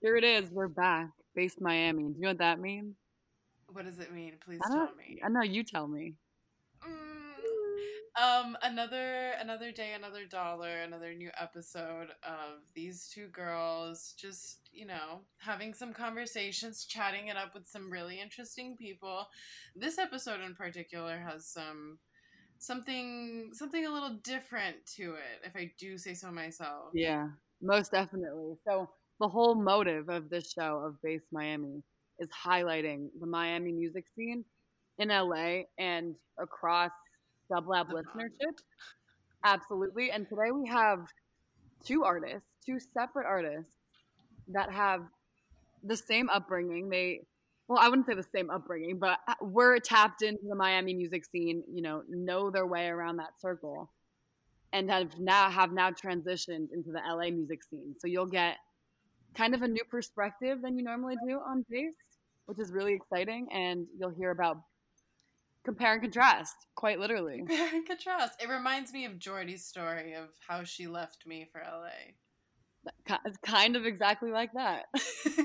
Here it is. We're back. Based Miami. Do you know what that means? What does it mean? Please tell me. I know. You tell me. Mm, Um, another another day, another dollar, another new episode of these two girls just, you know, having some conversations, chatting it up with some really interesting people. This episode in particular has some something something a little different to it, if I do say so myself. Yeah, most definitely. So the whole motive of this show of Base Miami is highlighting the Miami music scene in LA and across Dublab listenership. Absolutely. And today we have two artists, two separate artists that have the same upbringing. They, well, I wouldn't say the same upbringing, but uh, were tapped into the Miami music scene. You know, know their way around that circle, and have now have now transitioned into the LA music scene. So you'll get kind of a new perspective than you normally do on bass, which is really exciting. And you'll hear about compare and contrast, quite literally. Compare and contrast. It reminds me of Jordy's story of how she left me for LA. It's kind of exactly like that.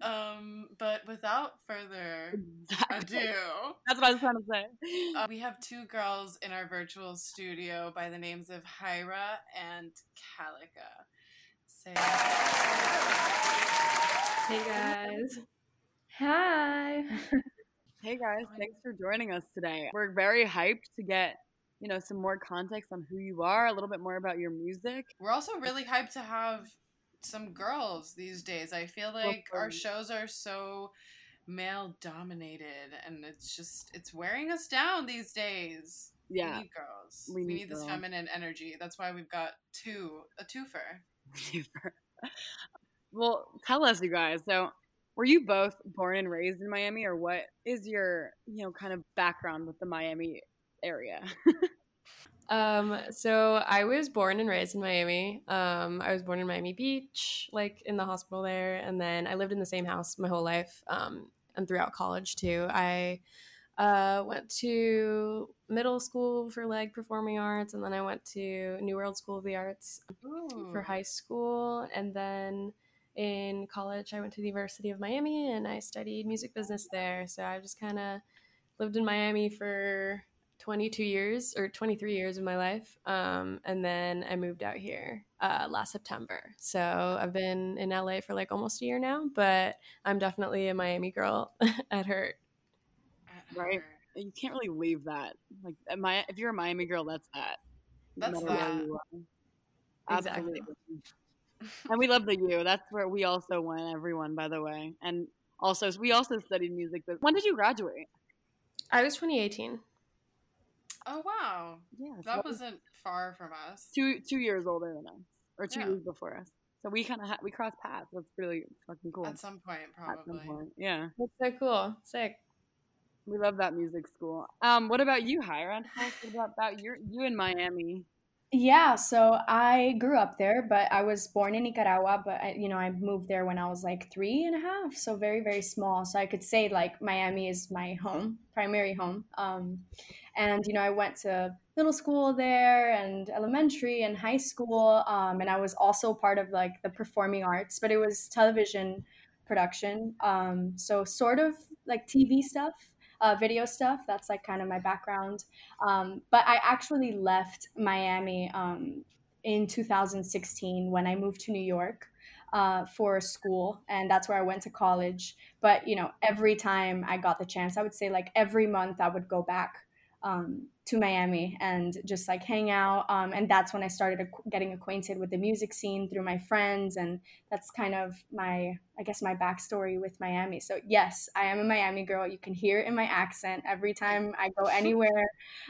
um, but without further Exactly. ado, That's what I was trying to say. uh, we have two girls in our virtual studio by the names of Hyra and Kalika. Say Hey guys. Hi. Hey guys, thanks for joining us today. We're very hyped to get, you know, some more context on who you are, a little bit more about your music. We're also really hyped to have some girls these days. I feel like our shows are so male dominated and it's just it's wearing us down these days. Yeah. We need girls. We We need need, this feminine energy. That's why we've got two a twofer. Super. well, tell us, you guys. So, were you both born and raised in Miami, or what is your, you know, kind of background with the Miami area? Um, so I was born and raised in Miami. Um, I was born in Miami Beach, like in the hospital there, and then I lived in the same house my whole life, um, and throughout college too. I uh, went to middle school for like performing arts, and then I went to New World School of the Arts for high school, and then in college I went to the University of Miami and I studied music business there. So I just kind of lived in Miami for 22 years or 23 years of my life, um, and then I moved out here uh, last September. So I've been in LA for like almost a year now, but I'm definitely a Miami girl at heart. At Right. her. You can't really leave that. Like, uh, my, if you're a Miami girl, that's that. That's matter where that. you. Exactly. Absolutely. and we love the U. That's where we also went. Everyone, by the way, and also we also studied music. But when did you graduate? I was 2018. Oh wow. Yeah, so That wasn't far from us. two two years older than us, or two Yeah. years before us. So we kind of ha- we crossed paths. That's really fucking cool. At some point, At some probably. point. Yeah, That's so cool. Sick. We love that music school. Um, what about you, Hyra? Us about, about you in Miami. Yeah, so I grew up there, but I was born in Nicaragua, but I, you know, I moved there when I was like three and a half, so very, very small. So I could say like Miami is my home, primary home. Um, and you know, I went to middle school there and elementary and high school, um, and I was also part of like the performing arts, but it was television production, um, so sort of like TV stuff, uh, video stuff. That's like kind of my background. Um, but I actually left Miami um, in 2016 when I moved to New York uh, for school, and that's where I went to college. But you know, every time I got the chance, I would say like every month I would go back um, to Miami and just like hang out. Um, and that's when I started ac- getting acquainted with the music scene through my friends, and that's kind of my, I guess, my backstory with Miami. So yes, I am a Miami girl. You can hear it in my accent every time I go anywhere.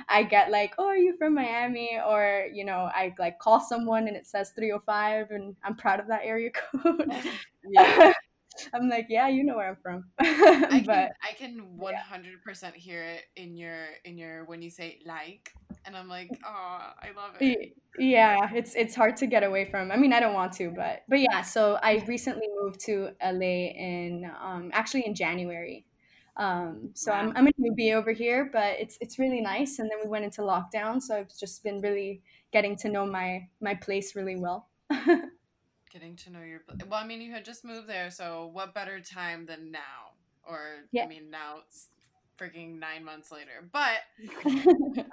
I get like, "Oh, are you from Miami?" Or you know, I like call someone and it says 305, and I'm proud of that area code. Yeah, I'm like, "Yeah, you know where I'm from." I can but I can one hundred percent hear it in your in your when you say like, and I'm like, oh, I love it. Yeah, it's it's hard to get away from. I mean, I don't want to, but but yeah. So I recently moved to LA in um, actually in January. Um, so I'm I'm a newbie over here, but it's it's really nice. And then we went into lockdown, so I've just been really getting to know my my place really well. getting to know your well i mean you had just moved there so what better time than now? Or Yeah. i mean now it's freaking nine months later. But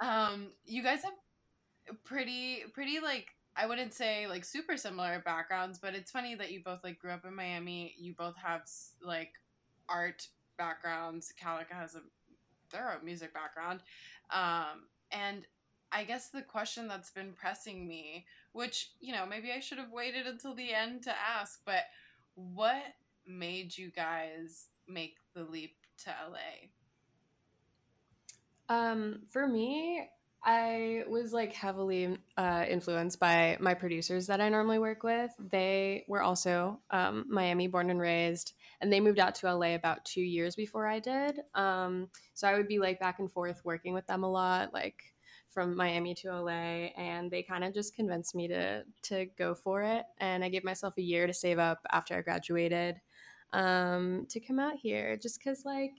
um you guys have pretty pretty like i wouldn't say like super similar backgrounds but it's funny that you both like grew up in miami. You both have like art backgrounds. Kalika has a thorough music background. Um and i guess the question that's been pressing me which you know maybe i should have waited until the end to ask but what made you guys make the leap to la Um, for me, I was like heavily uh, influenced by my producers that I normally work with. They were also um, Miami born and raised, and they moved out to LA about two years before I did. Um, so I would be like back and forth working with them a lot, like from Miami to LA, and they kind of just convinced me to to go for it. And I gave myself a year to save up after I graduated um, to come out here, just because like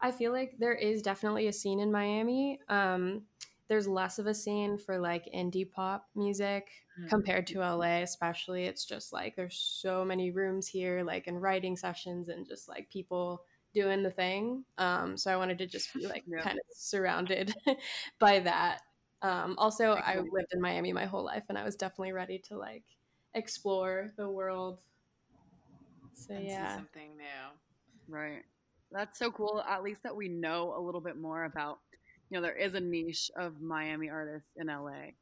I feel like there is definitely a scene in Miami. Um, there's less of a scene for like indie pop music Mhm. compared to LA, especially. It's just like there's so many rooms here, like in writing sessions and just like people doing the thing. Um, so I wanted to just be like Yeah. kind of surrounded by that. Um, also, I lived in Miami my whole life, and I was definitely ready to like explore the world. So and see yeah. something new Right. That's so cool. At least that we know a little bit more about, you know, there is a niche of Miami artists in LA.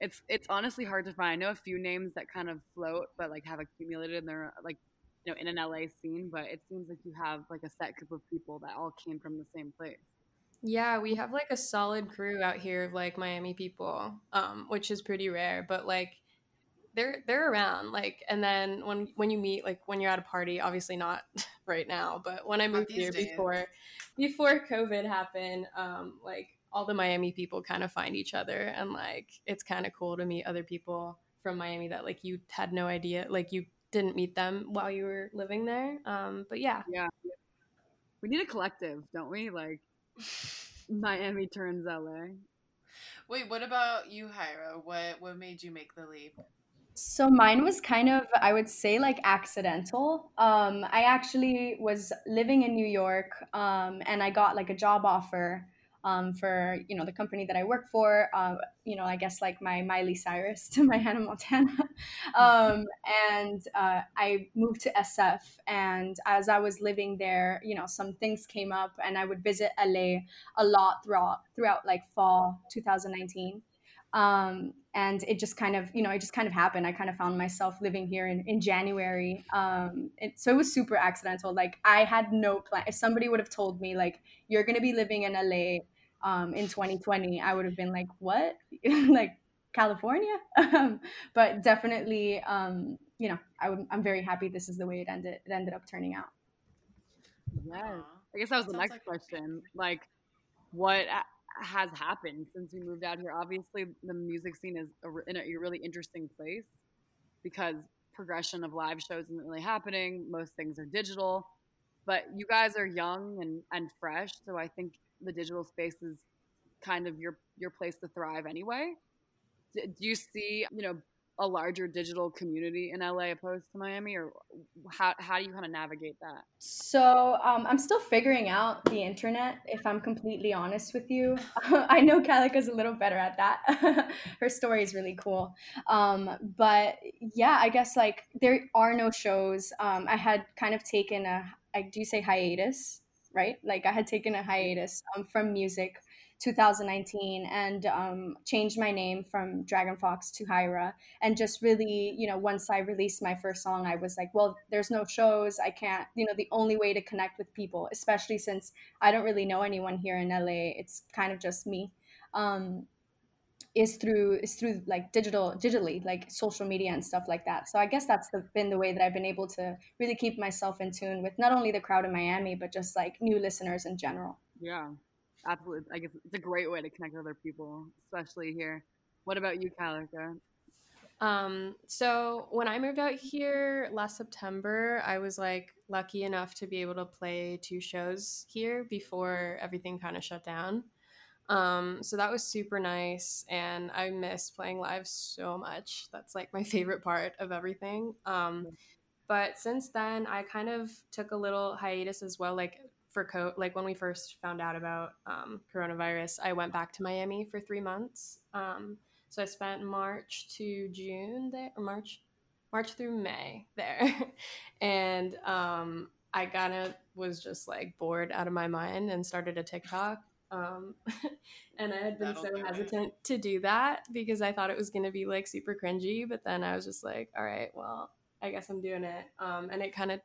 It's it's honestly hard to find. I know a few names that kind of float, but like have accumulated in their like, you know, in an LA scene. But it seems like you have like a set group of people that all came from the same place. Yeah, we have like a solid crew out here of like Miami people, um, which is pretty rare, but like they're they're around. Like and then when when you meet like when you're at a party, obviously not right now, but when I moved here days. before before COVID happened, um, like all the Miami people kind of find each other and like it's kind of cool to meet other people from Miami that like you had no idea like you didn't meet them while you were living there. Um, but yeah, Yeah. We need a collective, don't we? Like Miami turns LA. Wait, what about you, Hyra? What what made you make the leap? So mine was kind of, I would say, like accidental. Um, I actually was living in New York, um, and I got like a job offer um, for you know the company that I work for. Uh, you know, I guess like my Miley Cyrus to my Hannah Montana. um, and uh, I moved to SF, and as I was living there, you know, some things came up, and I would visit LA a lot throughout throughout like fall 2019 um, and it just kind of you know it just kind of happened i kind of found myself living here in, in january um, it, so it was super accidental like i had no plan if somebody would have told me like you're going to be living in la um, in 2020 i would have been like what like california um, but definitely um, you know I would, i'm very happy this is the way it ended it ended up turning out Yes. I guess that was the next like- question. Like, what has happened since you moved out here? Obviously, the music scene is a, in a really interesting place because progression of live shows isn't really happening. Most things are digital, but you guys are young and, and fresh, so I think the digital space is kind of your your place to thrive anyway. D- Do you see, you know, a larger digital community in LA opposed to Miami, or how how do you kind of navigate that? So um, I'm still figuring out the internet, if I'm completely honest with you. I know Kalika's a little better at that. Her story is really cool. Um, but yeah, I guess like there are no shows. Um, I had kind of taken a, I do say hiatus, right? Like I had taken a hiatus um, from music 2019 and um, changed my name from Dragon Fox to Hyra and just really you know once i released my first song i was like well there's no shows. I can't you know the only way to connect with people especially since i don't really know anyone here in la it's kind of just me. Um, is through is through like digital digitally like social media and stuff like that so i guess that's the, been the way that i've been able to really keep myself in tune with not only the crowd in miami but just like new listeners in general Yeah, absolutely. I guess it's a great way to connect with other people, especially here. What about you, Kalika? Um, so when I moved out here last September, I was like lucky enough to be able to play two shows here before everything kind of shut down. Um, so that was super nice, and I miss playing live so much. That's like my favorite part of everything. Um, but since then, I kind of took a little hiatus as well. Like for co- like when we first found out about um, coronavirus, I went back to Miami for three months. Um, so I spent March to June there, or March, March through May there, and um, I kind of was just like bored out of my mind and started a TikTok. Um, and I had been That'll so do it. hesitant to do that because I thought it was going to be like super cringy. But then I was just like, all right, well, I guess I'm doing it. Um, and it kind of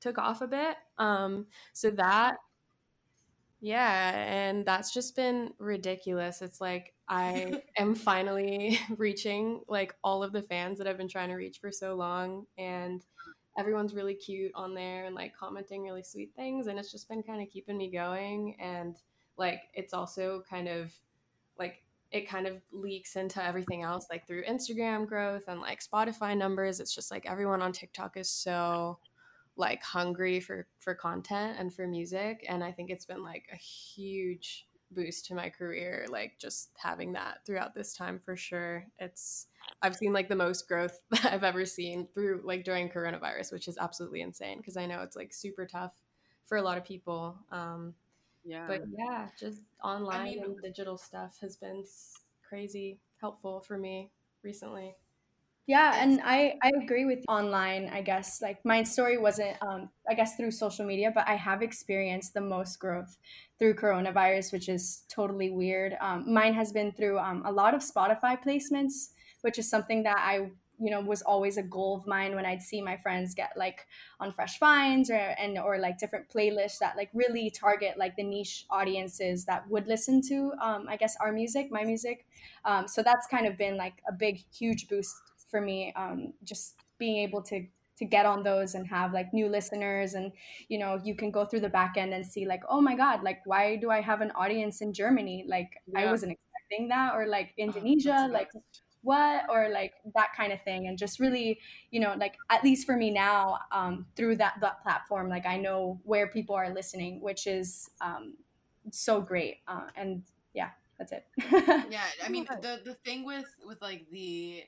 took off a bit. Um, so that, yeah, and that's just been ridiculous. It's like I am finally reaching like all of the fans that I've been trying to reach for so long. And everyone's really cute on there and like commenting really sweet things. And it's just been kind of keeping me going. And like, it's also kind of like, it kind of leaks into everything else, like through Instagram growth and like Spotify numbers. It's just like everyone on TikTok is so like hungry for for content and for music. And i think it's been like a huge boost to my career like just having that throughout this time for sure. It's i've seen like the most growth that i've ever seen through like during coronavirus which is absolutely insane because i know it's like super tough for a lot of people. Um Yeah. but yeah just online I mean- and digital stuff has been crazy helpful for me recently Yeah, and I, I agree with online, I guess. Like my story wasn't um I guess through social media, but I have experienced the most growth through coronavirus, which is totally weird. Um, mine has been through um, a lot of Spotify placements, which is something that I you know was always a goal of mine when I'd see my friends get like on Fresh Finds or and or like different playlists that like really target like the niche audiences that would listen to um, I guess our music, my music. Um, so that's kind of been like a big, huge boost for me. Um, just being able to to get on those and have like new listeners, and you know, you can go through the back end and see like, oh my god, like why do I have an audience in Germany? Like I wasn't expecting that, or like Oh, Indonesia, that's like nuts. What or like that kind of thing and just really you know like at least for me now um, through that that platform like i know where people are listening which is um, so great uh, and yeah that's it. Yeah i mean the the thing with with like the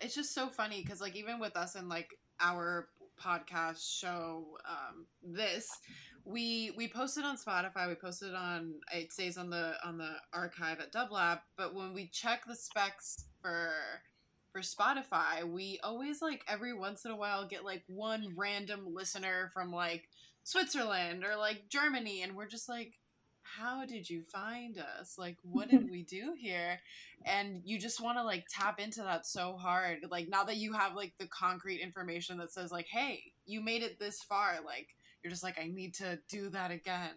it's just so funny because like even with us and like our podcast show um this we we posted on spotify we posted on it stays on the on the archive at dublab but when we check the specs for for spotify we always like every once in a while get like one random listener from like switzerland or like germany and we're just like how did you find us? Like, what did we do here? And you just want to like tap into that so hard. Like, now that you have like the concrete information that says, like, hey, you made it this far, like, you're just like, I need to do that again.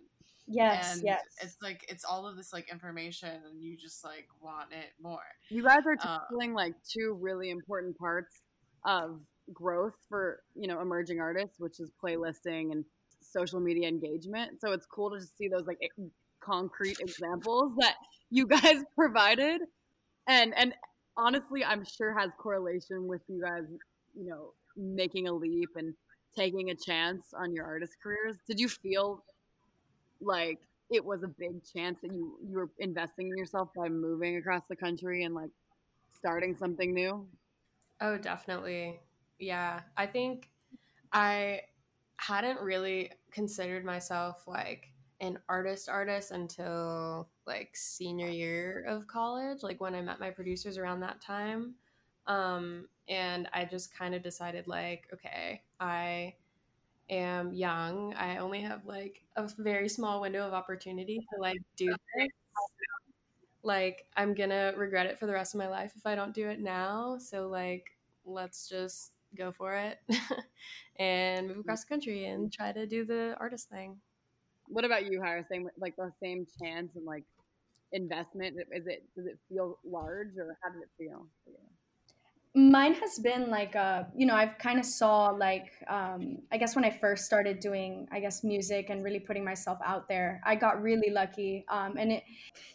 yes and yes it's like, it's all of this like information, and you just like want it more. You guys are Uh, tackling like two really important parts of growth for you know emerging artists, which is playlisting and social media engagement. So it's cool to just see those like concrete examples that you guys provided, and and honestly, I'm sure has correlation with you guys, you know, making a leap and taking a chance on your artist careers. Did you feel like it was a big chance that you you were investing in yourself by moving across the country and like starting something new? Oh, definitely. Yeah. I think I hadn't really considered myself like an artist artist until like senior year of college, like when I met my producers around that time. Um and I just kind of decided like, okay, I am young. I only have like a very small window of opportunity to like do this like I'm gonna regret it for the rest of my life if I don't do it now. So like let's just go for it and move across the country and try to do the artist thing. What about you, Hyra? Same like the same chance and like investment. Is it does it feel large or how does it feel? for you? Mine has been like a you know i've kind of saw like um i guess when i first started doing i guess music and really putting myself out there i got really lucky um and it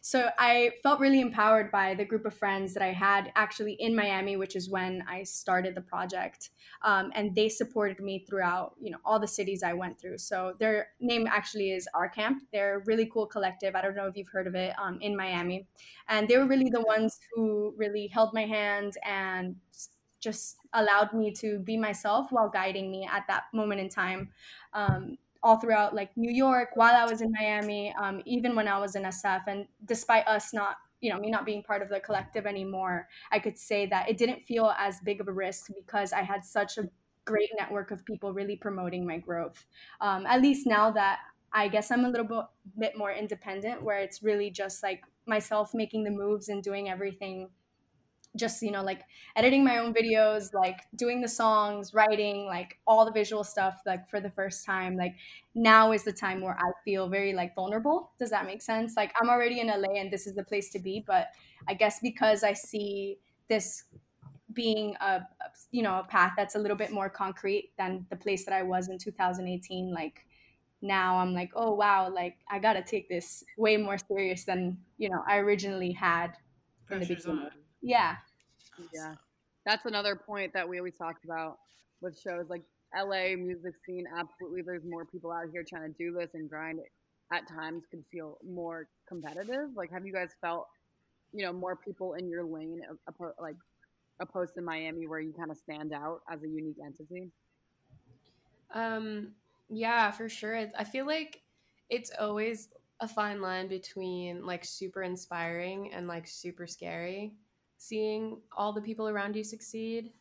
so i felt really empowered by the group of friends that i had actually in miami which is when i started the project um, and they supported me throughout you know all the cities i went through. So their name actually is our camp. They're a really cool collective. I don't know if you've heard of it um, in miami. And they were really the ones who really held my hand and just allowed me to be myself while guiding me at that moment in time um, all throughout like new york while i was in miami um, even when i was in sf and despite us not you know me not being part of the collective anymore i could say that it didn't feel as big of a risk because i had such a great network of people really promoting my growth. Um, at least now that i guess i'm a little bit, bit more independent where it's really just like myself making the moves and doing everything just you know like editing my own videos like doing the songs writing like all the visual stuff like for the first time like now is the time where i feel very like vulnerable. Does that make sense? Like i'm already in la and this is the place to be but i guess because i see this being a you know a path that's a little bit more concrete than the place that i was in 2018 like now i'm like oh wow like i gotta take this way more serious than you know i originally had in the beginning on. Yeah. Yeah. That's another point that we always talked about with shows like la music scene absolutely there's more people out here trying to do this and grind it. At times could feel more competitive. Like have you guys felt you know more people in your lane like opposed to miami where you kind of stand out as a unique entity? Um yeah, for sure. I feel like it's always a fine line between like super inspiring and like super scary seeing all the people around you succeed.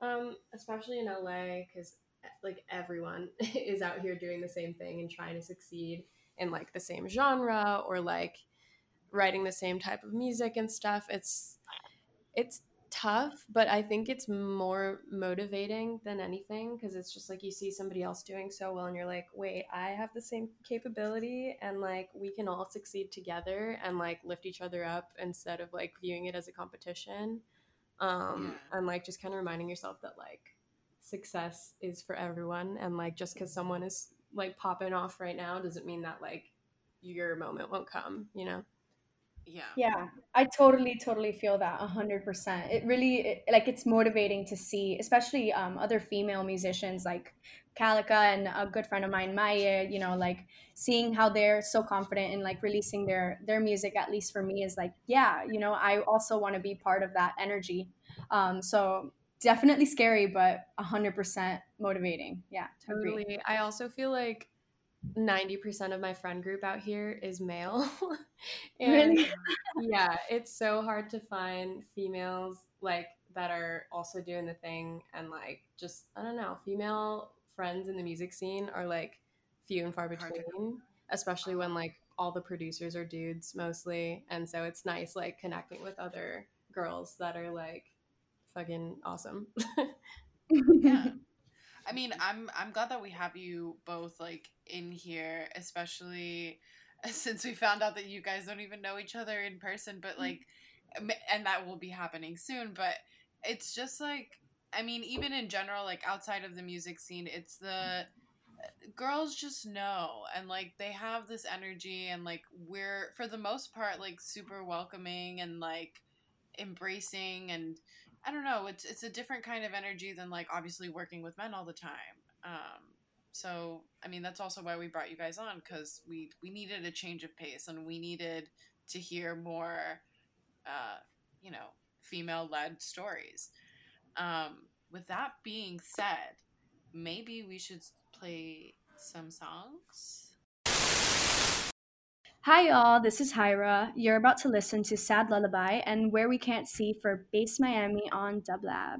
Um, especially in LA because like everyone is out here doing the same thing and trying to succeed in like the same genre or like writing the same type of music and stuff. It's it's tough, but I think it's more motivating than anything because it's just like you see somebody else doing so well and you're like, wait, I have the same capability and like we can all succeed together and like lift each other up instead of like viewing it as a competition. Um, yeah. and like just kind of reminding yourself that like success is for everyone and like just because someone is like popping off right now doesn't mean that like your moment won't come, you know? Yeah. Yeah i totally totally feel that 100% it really it, like it's motivating to see especially um, other female musicians like Kalika and a good friend of mine maya you know like seeing how they're so confident in like releasing their their music at least for me is like yeah you know i also want to be part of that energy. Um, so definitely scary but 100% motivating. Yeah totally agree. i also feel like 90% of my friend group out here is male. and really? yeah, it's so hard to find females like that are also doing the thing and like just I don't know, female friends in the music scene are like few and far between, especially when like all the producers are dudes mostly. And so it's nice like connecting with other girls that are like fucking awesome. yeah. I mean, I'm I'm glad that we have you both like in here, especially since we found out that you guys don't even know each other in person, but mm. like and that will be happening soon, but it's just like I mean, even in general like outside of the music scene, it's the uh, girls just know and like they have this energy and like we're for the most part like super welcoming and like embracing and I don't know. It's it's a different kind of energy than like obviously working with men all the time. Um, so I mean that's also why we brought you guys on because we we needed a change of pace and we needed to hear more, uh, you know, female led stories. Um, with that being said, maybe we should play some songs. Hi, y'all. This is Hyra. You're about to listen to Sad Lullaby and Where We Can't See for Base Miami on Dublab.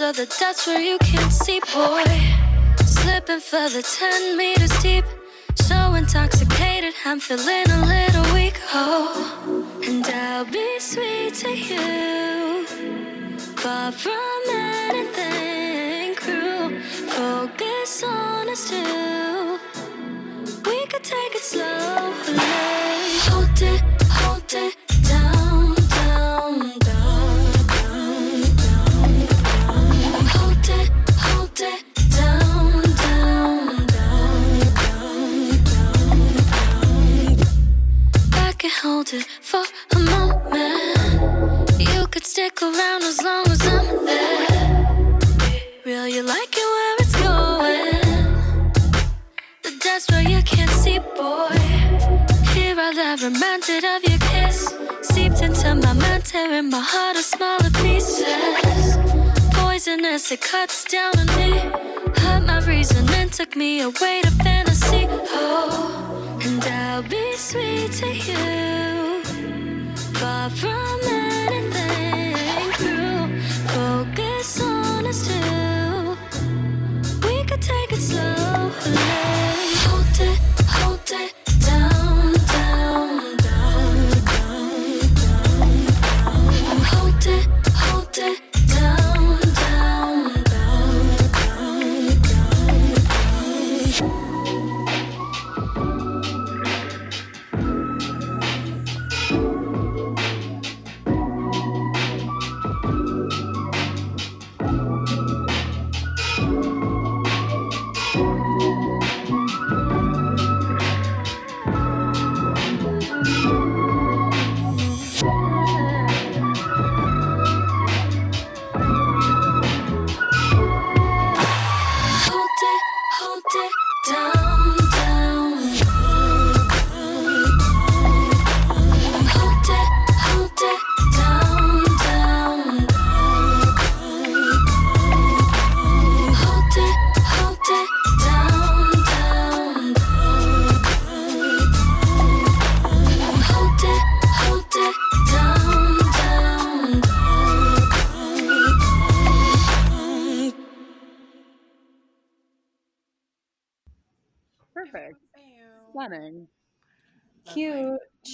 Until the depths where you can't see, boy. Slipping further 10 meters deep. So intoxicated, I'm feeling a little weak. Oh, and I'll be sweet to you. Far from anything cruel. Focus on us two. We could take it slowly. Hold it, hold it it for a moment. You could stick around as long as I'm there. Real, you like it where it's going. The depths where you can't see, boy. Here I lie, reminded of your kiss. Seeped into my mind, tearing my heart to smaller pieces. Poisonous, it cuts down on me. Hurt my reason and took me away to fantasy. Oh, and I'll be sweet to you. Far from anything cruel. Focus on us two. We could take it slowly.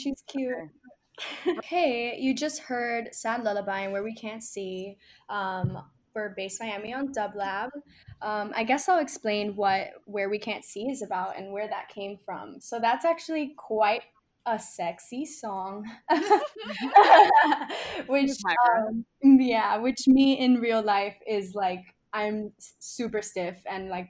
She's cute. hey, you just heard Sad Lullaby and Where We Can't See um, for Base Miami on Dublab. Um, I guess I'll explain what Where We Can't See is about and where that came from. So that's actually quite a sexy song, which um, yeah, which me in real life is like I'm super stiff and like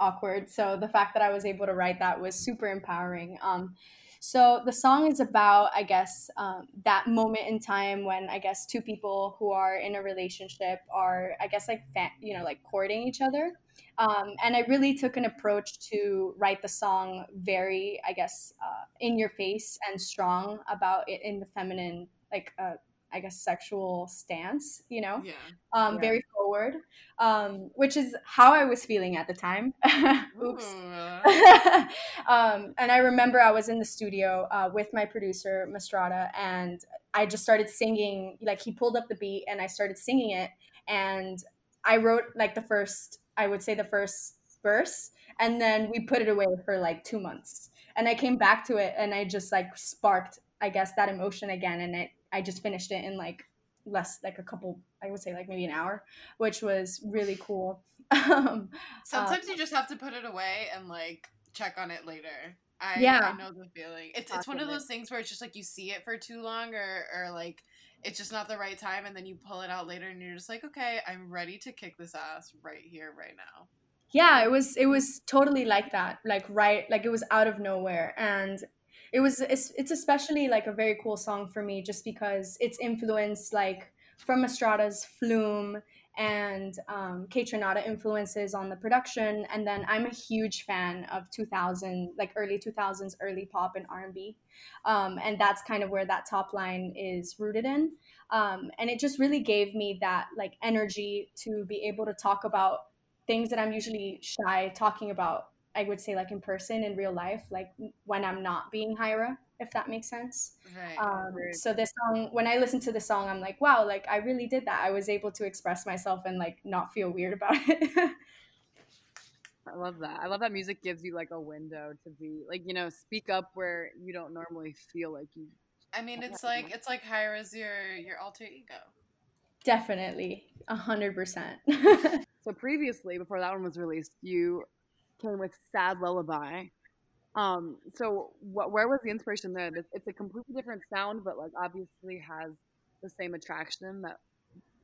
awkward. So the fact that I was able to write that was super empowering. Um, so the song is about, I guess, um, that moment in time when I guess two people who are in a relationship are, I guess, like you know, like courting each other. Um, and I really took an approach to write the song very, I guess, uh, in your face and strong about it in the feminine, like uh, I guess, sexual stance, you know, Yeah. um, Yeah. very forward, um, which is how I was feeling at the time. Oops. Um, and I remember I was in the studio uh, with my producer, Mastrada, and I just started singing. Like, he pulled up the beat and I started singing it. And I wrote, like, the first, I would say, the first verse. And then we put it away for like two months. And I came back to it and I just, like, sparked, I guess, that emotion again. And it, I just finished it in like less, like a couple, I would say, like maybe an hour, which was really cool. um, Sometimes you just have to put it away and like check on it later. I, Yeah. I know the feeling. It's it's one of those things where it's just like you see it for too long or or like it's just not the right time and then you pull it out later and you're just like, okay, I'm ready to kick this ass right here, right now. yeah it was it was totally like that like right like it was out of nowhere and it was it's, it's especially like a very cool song for me just because it's influenced like from Estrada's Flume and um, Kaytranada influences on the production. And then I'm a huge fan of 2000 like early 2000s early pop and R&B um, and that's kind of where that top line is rooted in. Um, and it just really gave me that like energy to be able to talk about things that I'm usually shy talking about, I would say like in person in real life, like when I'm not being Hyra, if that makes sense. Right. Um, Right. so this song, when I listen to the song, I'm like, wow, like I really did that. I was able to express myself and like not feel weird about it. I love that. I love that music gives you like a window to be like, you know, speak up where you don't normally feel like you. I mean, it's like it's like Hyra's your your alter ego. Definitely, a hundred percent. So previously, before that one was released, you came with "Sad Lullaby." Um, so what? Where was the inspiration there? It's, a completely different sound, but like obviously has the same attraction that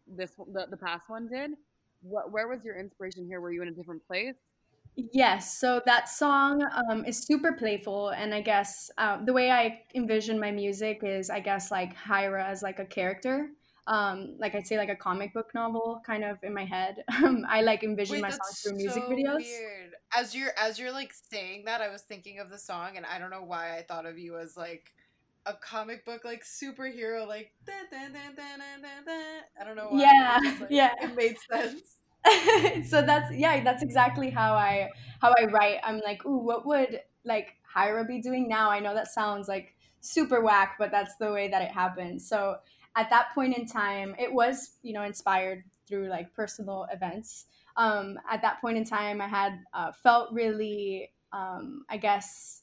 this the, the past one did. What? Where was your inspiration here? Were you in a different place? Yes, so that song um, is super playful, and I guess uh, the way I envision my music is, I guess, like Hyra as like a character, um, like I'd say like a comic book novel, kind of in my head. Um, I like envision Wait, my songs through music videos. Weird. As you're as you're like saying that, I was thinking of the song, and I don't know why I thought of you as like a comic book like superhero, like da, da, da. I don't know why. Yeah, just, like, yeah. it made sense. so that's yeah, that's exactly how I how I write. I'm like, ooh, what would like Hyra be doing now? I know that sounds like super whack, but that's the way that it happened. So at that point in time, it was you know inspired through like personal events. Um, at that point in time, I had uh, felt really, um, I guess,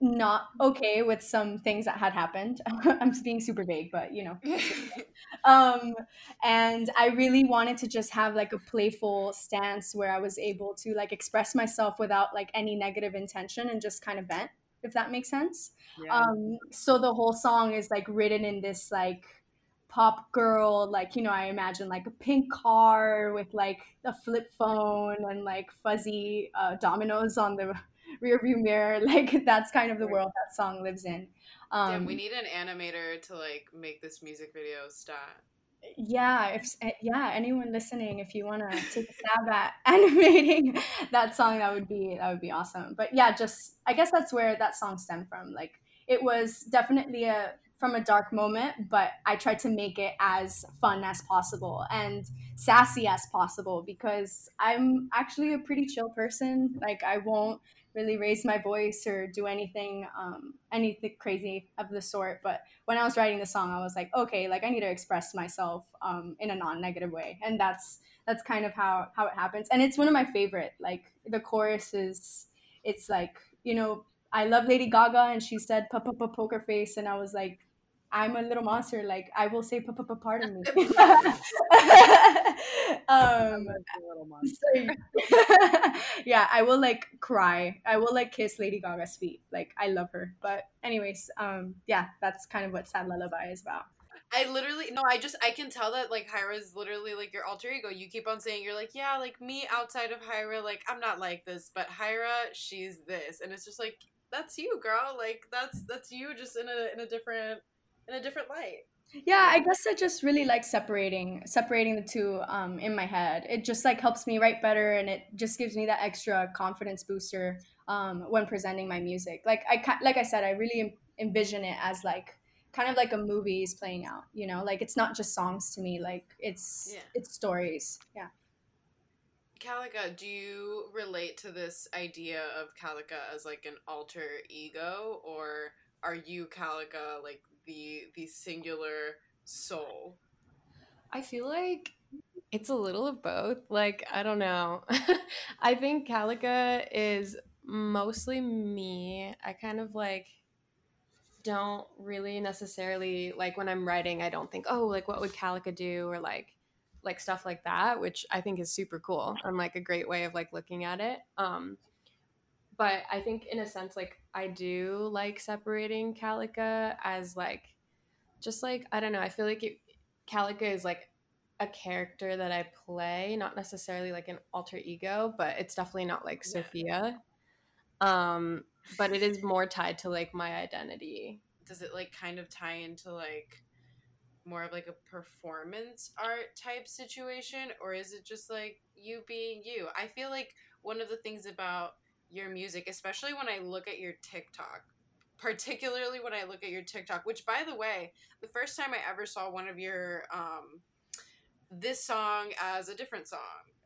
not okay with some things that had happened. I'm being super vague, but you know, um and i really wanted to just have like a playful stance where i was able to like express myself without like any negative intention and just kind of vent if that makes sense Yeah. um so the whole song is like written in this like pop girl like you know i imagine like a pink car with like a flip phone and like fuzzy uh, dominoes on the rear view mirror. Like that's kind of the world that song lives in. Um Damn, we need an animator to like make this music video stat. yeah if eh, yeah anyone listening if you want to take a stab at animating that song that would be that would be awesome. But yeah just i guess that's where that song stemmed from. Like it was definitely a from a dark moment but i tried to make it as fun as possible and sassy as possible because i'm actually a pretty chill person like i won't really raise my voice or do anything um, anything crazy of the sort but when I was writing the song, I was like, okay, like I need to express myself um, in a non-negative way, and that's that's kind of how how it happens. And it's one of my favorite. Like the chorus is it's like you know I love Lady Gaga and she said "pa pa pa poker face" and I was like I'm a little monster. Like I will say, "Pa pa pa, pardon me." um, so, yeah, I will like cry. I will like kiss Lady Gaga's feet. Like I love her. But anyways, um, yeah, that's kind of what Sad Lullaby is about. I literally no, I just I can tell that like Hyra is literally like your alter ego. You keep on saying you're like, yeah, like me outside of Hyra, like I'm not like this, but Hyra, she's this. And it's just like that's you, girl. Like that's that's you just in a in a different in a different light. Yeah, I guess I just really like separating separating the two um, in my head. It just like helps me write better, and it just gives me that extra confidence booster um, when presenting my music. Like I like I said, I really envision it as like kind of like a movie is playing out. You know, like it's not just songs to me. Like it's yeah. it's stories. Yeah. Kalika, do you relate to this idea of Kalika as like an alter ego, or are you Kalika like the the singular soul? I feel like it's a little of both. Like, I don't know. I think Kalika is mostly me. I kind of like don't really necessarily like when I'm writing, I don't think, oh, like what would Kalika do or like like stuff like that, which I think is super cool and like a great way of like looking at it. Um but I think in a sense like I do like separating Kalika as like just like I don't know, I feel like it, Kalika is like a character that I play, not necessarily like an alter ego, but it's definitely not like yeah. Sophia. Um but it is more tied to like my identity. Does it like kind of tie into like more of like a performance art type situation or is it just like you being you? I feel like one of the things about your music, especially when I look at your TikTok, particularly when I look at your TikTok, which by the way, the first time I ever saw one of your um this song as a different song.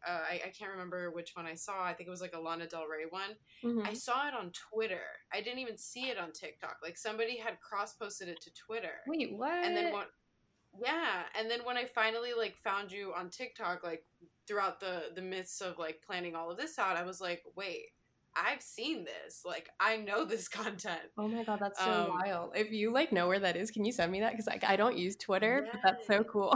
Uh, I, I can't remember which one I saw. I think it was like a Lana Del Rey one. Mm-hmm. I saw it on Twitter. I didn't even see it on TikTok. Like somebody had cross posted it to Twitter. Wait, what? And then what? Yeah, and then when I finally like found you on TikTok, like throughout the the midst of like planning all of this out, I was like, wait, I've seen this. Like I know this content. Oh my god, that's so um, wild. If you like know where that is, can you send me that? Because like I don't use Twitter, yeah. but that's so cool.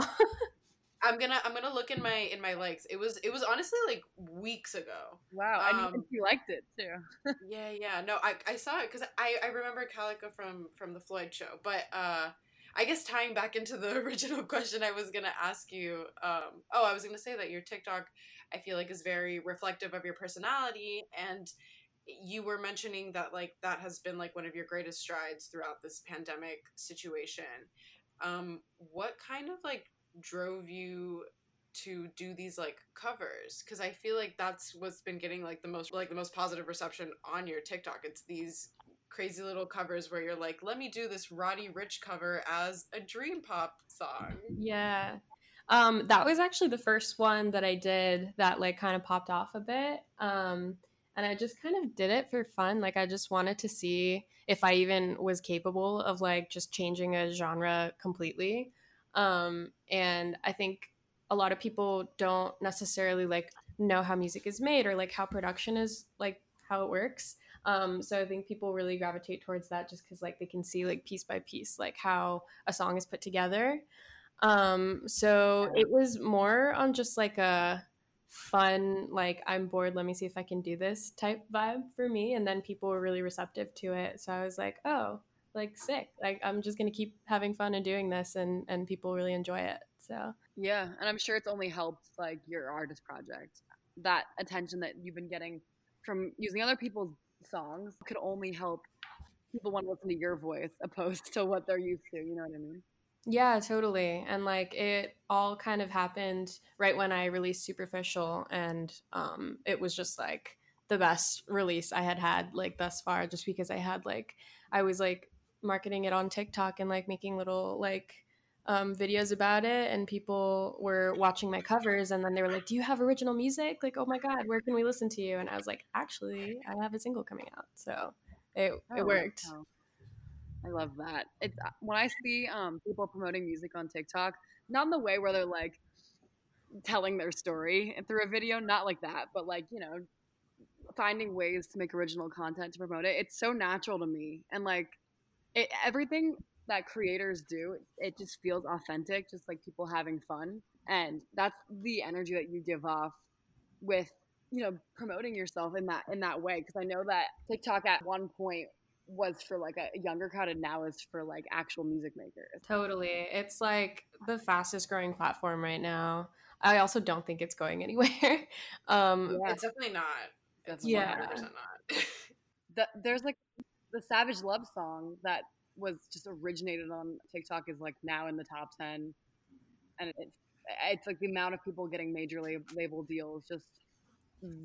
I'm gonna I'm gonna look in my in my likes. It was it was honestly like weeks ago. Wow, um, and you liked it too. yeah, yeah. No, I, I saw it because I I remember Kalika from from the Floyd show, but uh, I guess tying back into the original question I was gonna ask you. Um, oh, I was gonna say that your TikTok I feel like is very reflective of your personality and you were mentioning that like that has been like one of your greatest strides throughout this pandemic situation. Um, what kind of like drove you to do these like covers? Because i feel like that's what's been getting like the most like the most positive reception on your tiktok. It's these crazy little covers where you're like let me do this roddy ricch cover as a dream pop song. Yeah um, that was actually the first one that I did that like kind of popped off a bit. Um, and I just kind of did it for fun. Like I just wanted to see if I even was capable of like just changing a genre completely. Um, and I think a lot of people don't necessarily like know how music is made or like how production is like how it works. Um, so I think people really gravitate towards that just because like they can see like piece by piece like how a song is put together. Um, so it was more on just like a fun, like I'm bored, let me see if I can do this type vibe for me. And then people were really receptive to it. So I was like, oh, like sick. Like I'm just gonna keep having fun and doing this and and people really enjoy it. So Yeah, and I'm sure it's only helped like your artist project. That attention that you've been getting from using other people's songs could only help people want to listen to your voice opposed to what they're used to, you know what I mean? Yeah, totally. And like it all kind of happened right when I released Superficial and um it was just like the best release I had had like thus far just because I had like I was like marketing it on TikTok and like making little like um, videos about it and people were watching my covers and then they were like do you have original music like oh my god where can we listen to you and i was like actually i have a single coming out so it, oh, it worked wow. I love that. It's uh, when I see um, people promoting music on TikTok, not in the way where they're like telling their story through a video, not like that, but like you know, finding ways to make original content to promote it. It's so natural to me, and like it, everything that creators do, it just feels authentic, just like people having fun, and that's the energy that you give off with you know promoting yourself in that in that way because i know that tiktok at one point was for like a younger crowd and now is for like actual music makers Totally. It's like the fastest growing platform right now. I also don't think it's going anywhere. Um, Yeah. It's definitely not. It's Yeah. 100% not. the, there's like the savage love song that was just originated on tiktok is like now in the top 10 and it, it's like the amount of people getting major lab, label deals just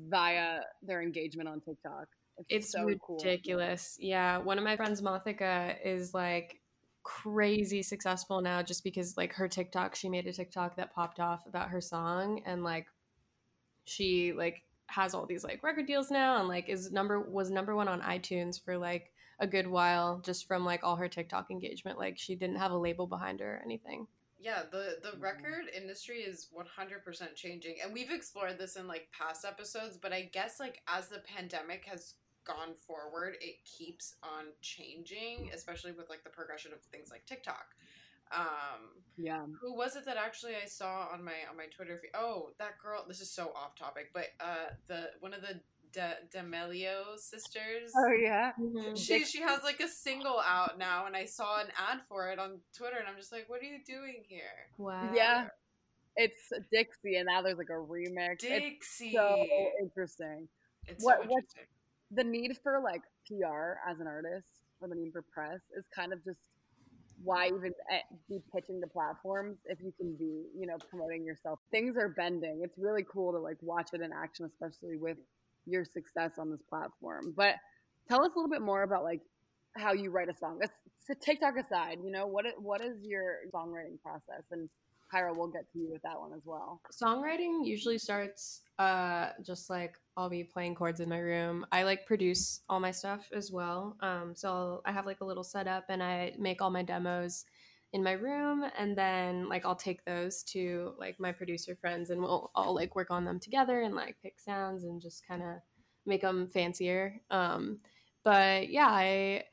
via their engagement on tiktok it's, it's so cool ridiculous. Yeah. One of my friends, Mothika, is like crazy successful now just because like her TikTok, she made a TikTok that popped off about her song and like she like has all these like record deals now and like is number was number one on iTunes for like a good while just from like all her TikTok engagement. Like she didn't have a label behind her or anything. Yeah, the the record industry is 100% changing. And we've explored this in like past episodes, but I guess like as the pandemic has gone forward, it keeps on changing, especially with like the progression of things like TikTok. Um yeah who was it that actually I saw on my on my Twitter feed? Oh, that girl. This is so off topic, but uh, the one of the De- D'Amelio sisters. oh yeah She she has like a single out now, and I saw an ad for it on Twitter, and I'm just like, what are you doing here? Wow. Yeah. it's dixie and now there's like a remix it's Dixie. so interesting it's what- so what's- interesting. The need for like PR as an artist or the need for press is kind of just why even eh, be pitching the platforms if you can be, you know, promoting yourself. Things are bending. It's really cool to like watch it in action, especially with your success on this platform. But tell us a little bit more about like how you write a song. Let's so TikTok aside, you know, what what is your songwriting process? And Hyra, we'll get to you with that one as well. songwriting usually starts uh just like i'll be playing chords in my room i like produce all my stuff as well um so i have like a little setup and i make all my demos in my room and then like i'll take those to like my producer friends and we'll all like work on them together and like pick sounds and just kind of make them fancier um but yeah i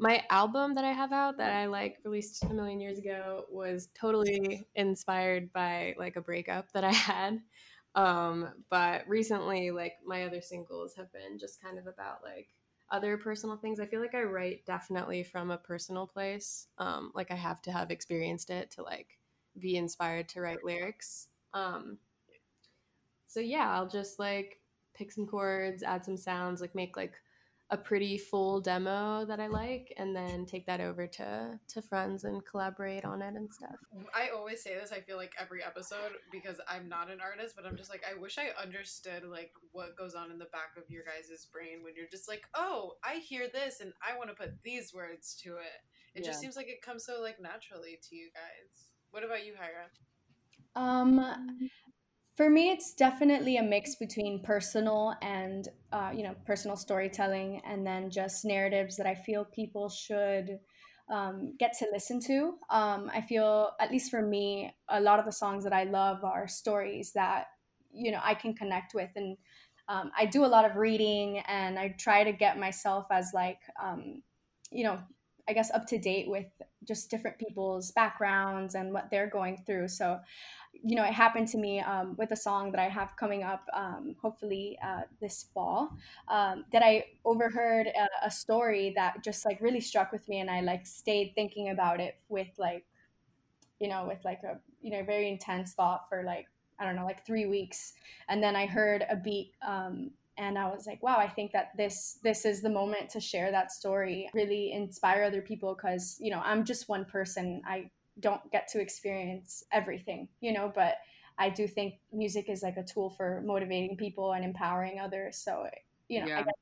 my album that I have out that I like released a million years ago was totally inspired by like a breakup that I had. Um, but recently, like my other singles have been just kind of about like other personal things. I feel like I write definitely from a personal place. Um, like I have to have experienced it to like be inspired to write lyrics. Um, so yeah, I'll just like pick some chords, add some sounds, like make like a pretty full demo that I like, and then take that over to to friends and collaborate on it and stuff. I always say this. I feel like every episode because I'm not an artist, but I'm just like I wish I understood like what goes on in the back of your guys' brain when you're just like, oh, I hear this and I want to put these words to it. It just seems like it comes so like naturally to you guys. What about you, Hyra? Um, for me, it's definitely a mix between personal and, uh, you know, personal storytelling and then just narratives that I feel people should um, get to listen to. Um, I feel, at least for me, a lot of the songs that I love are stories that, you know, I can connect with. And um, I do a lot of reading and I try to get myself as, like, um, you know, I guess up to date with just different people's backgrounds and what they're going through. So, you know, it happened to me um, with a song that I have coming up, um, hopefully uh, this fall, um, that I overheard a, a story that just like really struck with me, and I like stayed thinking about it with like, you know, with like a you know very intense thought for like I don't know like three weeks, and then I heard a beat. Um, and I was like, wow, I think that this this is the moment to share that story, really inspire other people because you know I'm just one person. I don't get to experience everything, you know, but I do think music is like a tool for motivating people and empowering others. So, you know, Yeah. I guess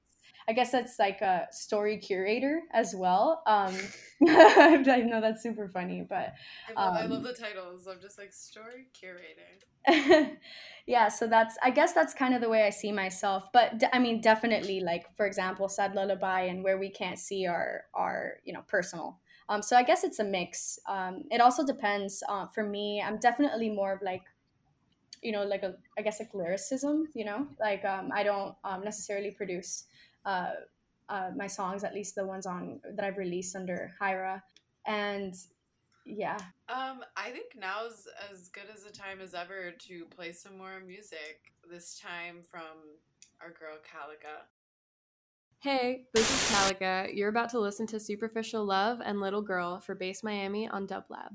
I guess that's like a story curator as well. Um, I know that's super funny, but I love, I Um, love the titles. I'm just like story curator. yeah, so that's I guess that's kind of the way I see myself. But d- I mean, definitely, like for example, "Sad Lullaby" and "Where We Can't See" are are you know personal. Um, so I guess it's a mix. Um, it also depends. Uh, for me, I'm definitely more of like, you know, like a I guess like lyricism. You know, like um, I don't um, necessarily produce uh, uh, my songs, at least the ones on that I've released under Hyra, and yeah. Um, I think now's as good as a time as ever to play some more music. This time from our girl Kalika. Hey, this is Kalika. You're about to listen to Superficial Love and Little Girl for Base Miami on Dublab.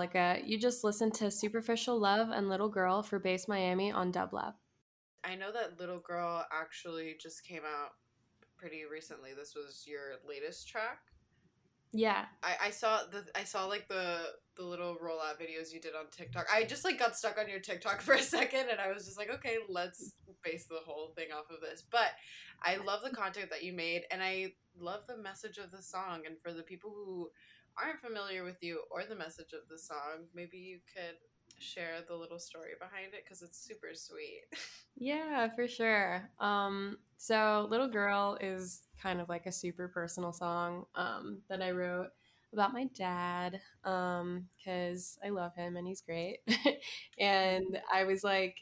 Hey, this is Kalika. You just listened to Superficial Love and Little Girl for Base Miami on Dublab. I know that Little Girl actually just came out pretty recently. This was your latest track. Yeah. I, I saw the I saw like the the little rollout videos you did on TikTok. I just like got stuck on your TikTok for a second and I was just like, okay, let's base the whole thing off of this. But I love the content that you made and I love the message of the song and for the people who aren't familiar with you or the message of the song, maybe you could share the little story behind it because it's super sweet. Yeah, for sure. Um, so Little Girl is kind of like a super personal song um, that I wrote about my dad because I love him and he's great. and I was like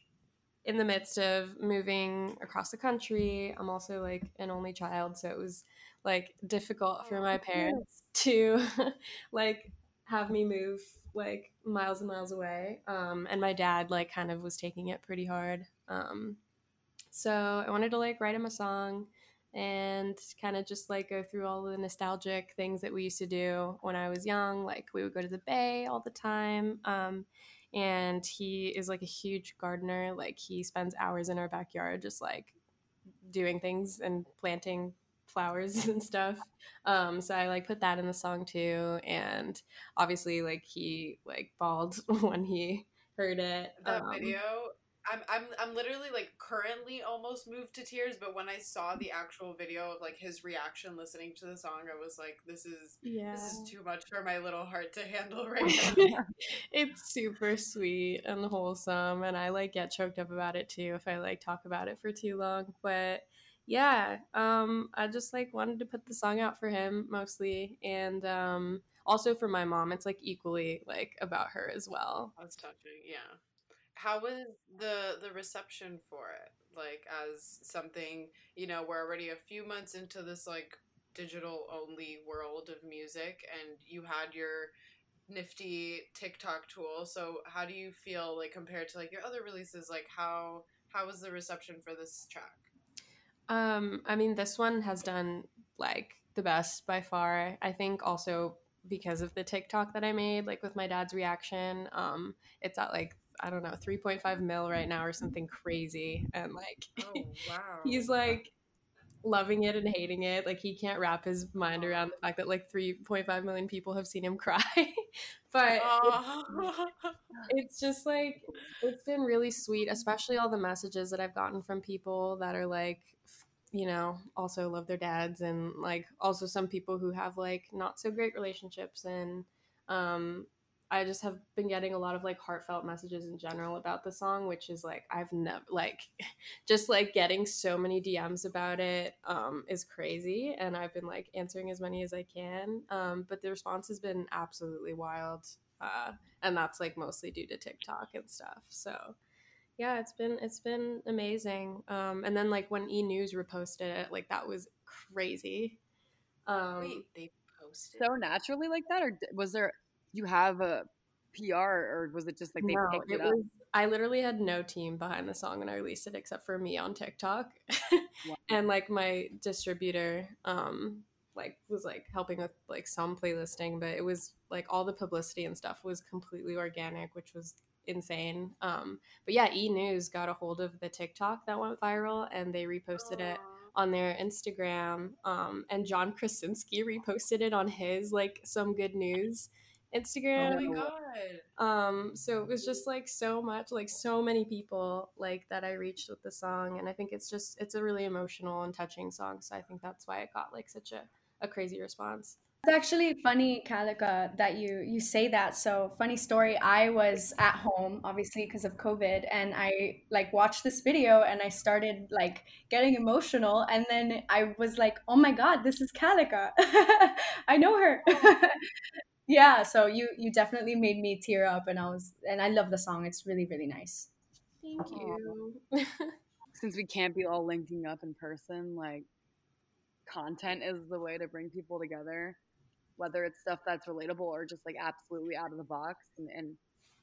in the midst of moving across the country. I'm also like an only child, so it was like difficult for my parents to like have me move like miles and miles away. Um, and my dad like kind of was taking it pretty hard. Um, so I wanted to like write him a song and kind of just like go through all the nostalgic things that we used to do when I was young. Like we would go to the bay all the time. Um, and he is like a huge gardener. Like he spends hours in our backyard just like doing things and planting flowers and stuff. Um, so I like put that in the song too. And obviously like he like bawled when he heard it. that Um, video I'm, I'm i'm literally like currently almost moved to tears but when i saw the actual video of like his reaction listening to the song i was like this is Yeah. this is too much for my little heart to handle right now it's super sweet and wholesome and i like get choked up about it too if i like talk about it for too long but yeah um i just like wanted to put the song out for him mostly and um also for my mom it's like equally like about her as well. That's touching yeah. How was the the reception for it? Like as something you know we're already a few months into this like digital only world of music and you had your nifty tiktok tool so how do you feel like compared to like your other releases? Like how how was the reception for this track Um, I mean, this one has done like the best by far. I think also because of the TikTok that I made, like with my dad's reaction. Um, it's at like I don't know, 3.5 mil right now or something crazy, and like oh wow he's like loving it and hating it. Like he can't wrap his mind around the fact that like 3.5 million people have seen him cry. but it's, it's just like it's been really sweet especially all the messages that i've gotten from people that are like you know also love their dads and like also some people who have like not so great relationships and um i just have been getting a lot of like heartfelt messages in general about the song which is like i've never like just like getting so many dms about it um is crazy and i've been like answering as many as i can um but the response has been absolutely wild uh and that's like mostly due to TikTok and stuff. So yeah, it's been it's been amazing. Um, and then like when E News reposted it, like that was crazy. Um, wait they posted so naturally like that, or was there you have a PR or was it just like they no, picked it it, up? was. I literally had no team behind the song when I released it except for me on TikTok, and like my distributor, um, like was like helping with like some playlisting, but it was like all the publicity and stuff was completely organic, which was insane. Um, but yeah, E News got a hold of the TikTok that went viral and they reposted it on their Instagram. Um, and John Krasinski reposted it on his like some good news Instagram. Oh my god. Um, so it was just like so much, like so many people like that I reached with the song, and I think it's just it's a really emotional and touching song. So I think that's why it got like such a, a crazy response. It's actually funny, Kalika, that you you say that. So funny story. I was at home, obviously because of COVID, and I like watched this video and I started like getting emotional, and then I was like, "Oh my God, this is Kalika! I know her." yeah. So you you definitely made me tear up, and I was and I love the song. It's really really nice. Thank you. Since we can't be all linking up in person, like content is the way to bring people together, whether it's stuff that's relatable or just like absolutely out of the box and, and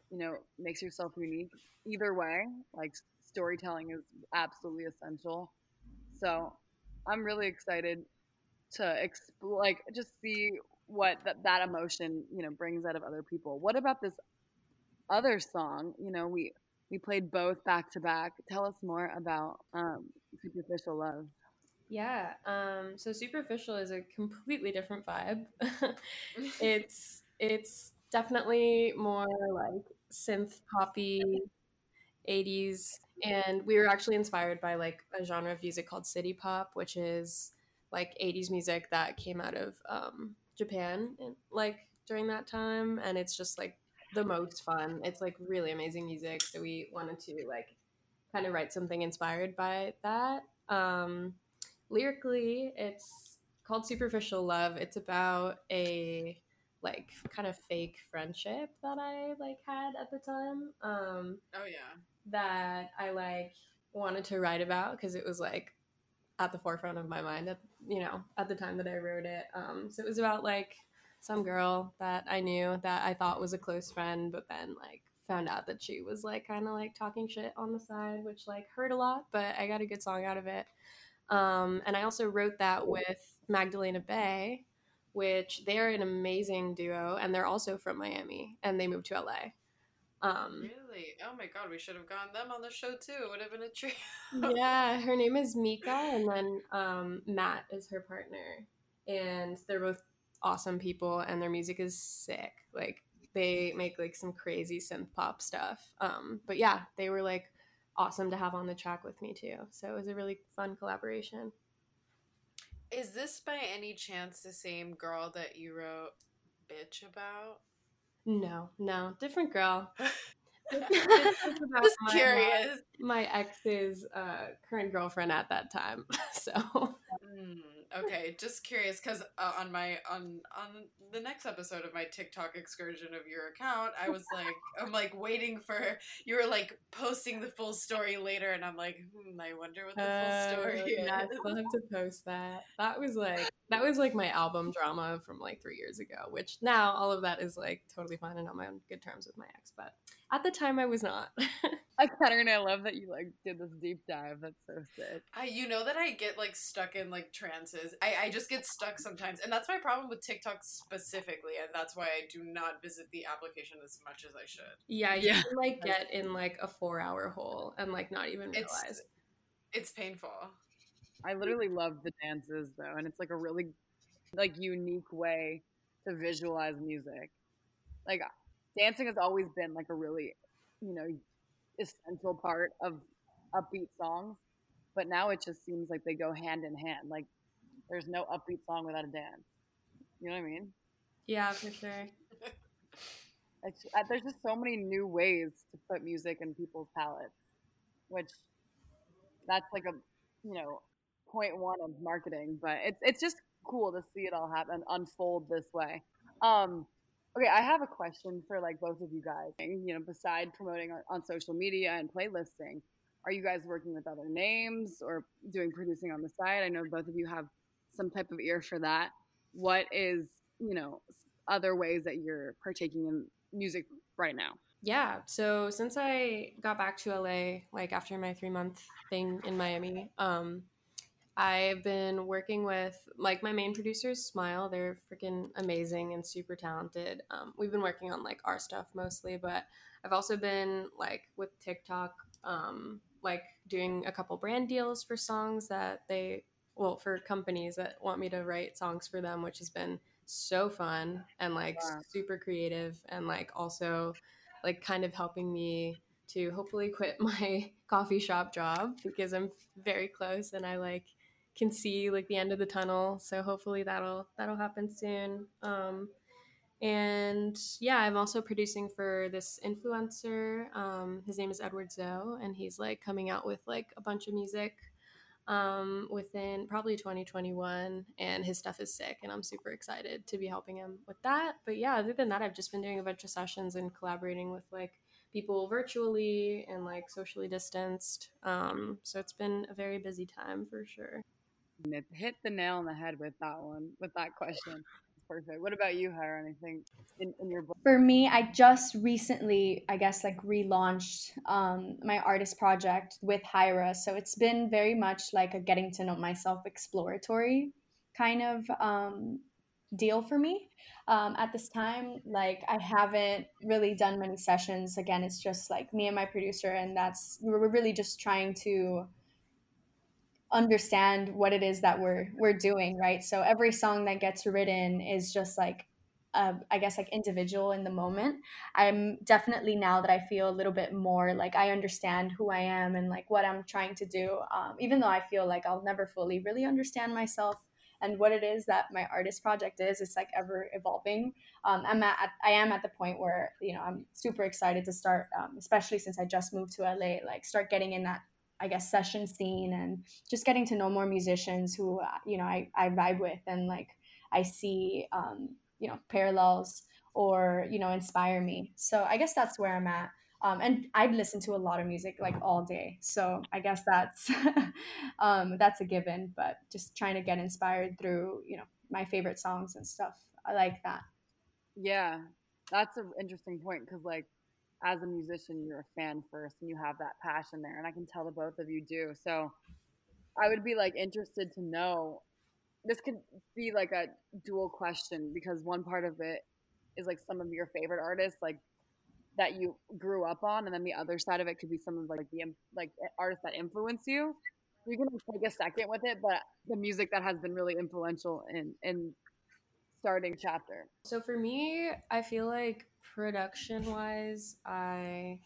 you know, makes yourself unique. Either way, like storytelling is absolutely essential. So I'm really excited to explore, like, just see what that, emotion, you know, brings out of other people. What about this other song? You know, we we played both back to back. Tell us more about um, Superficial Love. Yeah. Um, so superficial is a completely different vibe. it's it's definitely more like synth poppy 80s and we were actually inspired by like a genre of music called city pop which is like 80s music that came out of um, japan like during that time and it's just like the most fun. It's like really amazing music so we wanted to like kind of write something inspired by that. Um, lyrically it's called superficial love. It's about a like kind of fake friendship that i like had at the time um Oh yeah. that i like wanted to write about because it was like at the forefront of my mind at you know at the time that i wrote it um so it was about like some girl that i knew that i thought was a close friend but then like found out that she was like kind of like talking shit on the side which like hurt a lot but i got a good song out of it um, and I also wrote that with Magdalena Bay, which they're an amazing duo, and they're also from Miami, and they moved to LA. Um, Really? Oh my god, we should have gotten them on the show too. It would have been a treat. yeah, her name is Mika, and then um, Matt is her partner, and they're both awesome people, and their music is sick. Like they make like some crazy synth pop stuff. Um, but yeah, they were like awesome to have on the track with me too. So it was a really fun collaboration. Is this by any chance the same girl that you wrote bitch about? No, no, different girl. Just my- curious. My ex's uh, current girlfriend at that time. So Mm, okay, just curious because uh, on my on on the next episode of my TikTok excursion of your account, I was like, I'm like waiting for you were like posting the full story later, and I'm like, hmm, I wonder what the full story Uh, is. yeah, I still have to post that. That was like that was like my album drama from like three years ago. Which now all of that is like totally fine and on my on good terms with my ex, but at the time I was not. I Katarina, I love that you like did this deep dive. That's so sick. I, you know that I get like stuck in like trances. I, I just get stuck sometimes, and that's my problem with TikTok specifically, and that's why I do not visit the application as much as I should. yeah, you Yeah. can like get in like a four hour hole and like not even It's realize. it's painful. I literally love the dances though, and it's like a really like unique way to visualize music. Like dancing has always been like a really, you know, essential part of upbeat songs, but now it just seems like they go hand in hand. Like there's no upbeat song without a dance. You know what I mean? Yeah, for sure. It's, uh, there's just so many new ways to put music in people's palettes, which that's like a you know point one of marketing, but it's it's just cool to see it all happen unfold this way. Um, okay, I have a question for like both of you guys. You know, beside promoting on, social media and playlisting, are you guys working with other names or doing producing on the side? I know both of you have some type of ear for that. What is you know other ways that you're partaking in music right now? Yeah. So since I got back to LA, like after my three month thing in Miami, um, I've been working with like my main producers, Smile. They're freaking amazing and super talented. Um, we've been working on like our stuff mostly, but I've also been like with TikTok, um, like doing a couple brand deals for songs that they, well, for companies that want me to write songs for them, which has been so fun and like Wow. super creative and like also like kind of helping me to hopefully quit my coffee shop job because I'm very close and I like can see like the end of the tunnel. So hopefully that'll that'll happen soon. Um, and yeah, I'm also producing for this influencer. Um, his name is Edward Zoe, and he's like coming out with like a bunch of music um, within probably 2021. And his stuff is sick, and I'm super excited to be helping him with that. But yeah, other than that, I've just been doing a bunch of sessions and collaborating with like people virtually and like socially distanced. Um, so it's been a very busy time for sure. Hit the nail on the head with that one, with that question. Perfect. What about you, Hyra? Anything in, in your book? For me, I just recently, I guess, like relaunched um, my artist project with Hyra. So it's been very much like a getting to know myself exploratory kind of um, deal for me. Um, at this time, like I haven't really done many sessions. Again, it's just like me and my producer, and that's we're really just trying to understand what it is that we're we're doing right? So every song that gets written is just like uh, i guess like individual in the moment. I'm definitely now that i feel a little bit more like i understand who i am and like what i'm trying to do um, even though i feel like i'll never fully really understand myself and what it is that my artist project is it's like ever evolving. Um, i'm at i am at the point where you know i'm super excited to start um, especially since i just moved to la like start getting in that I guess session scene and just getting to know more musicians who uh, you know I, I vibe with and like I see um, you know parallels or you know inspire me. So I guess that's where I'm at. Um, and I'd listen to a lot of music like all day. So I guess that's um, that's a given. But just trying to get inspired through you know my favorite songs and stuff. I like that. Yeah, that's an interesting point because, like, as a musician, you're a fan first and you have that passion there. And I can tell the both of you do. So I would be like interested to know this could be like a dual question because one part of it is like some of your favorite artists, like that you grew up on, and then the other side of it could be some of like the like artists that influence you. You can take a second with it, but the music that has been really influential in in starting chapter. So for me, I feel like production wise, I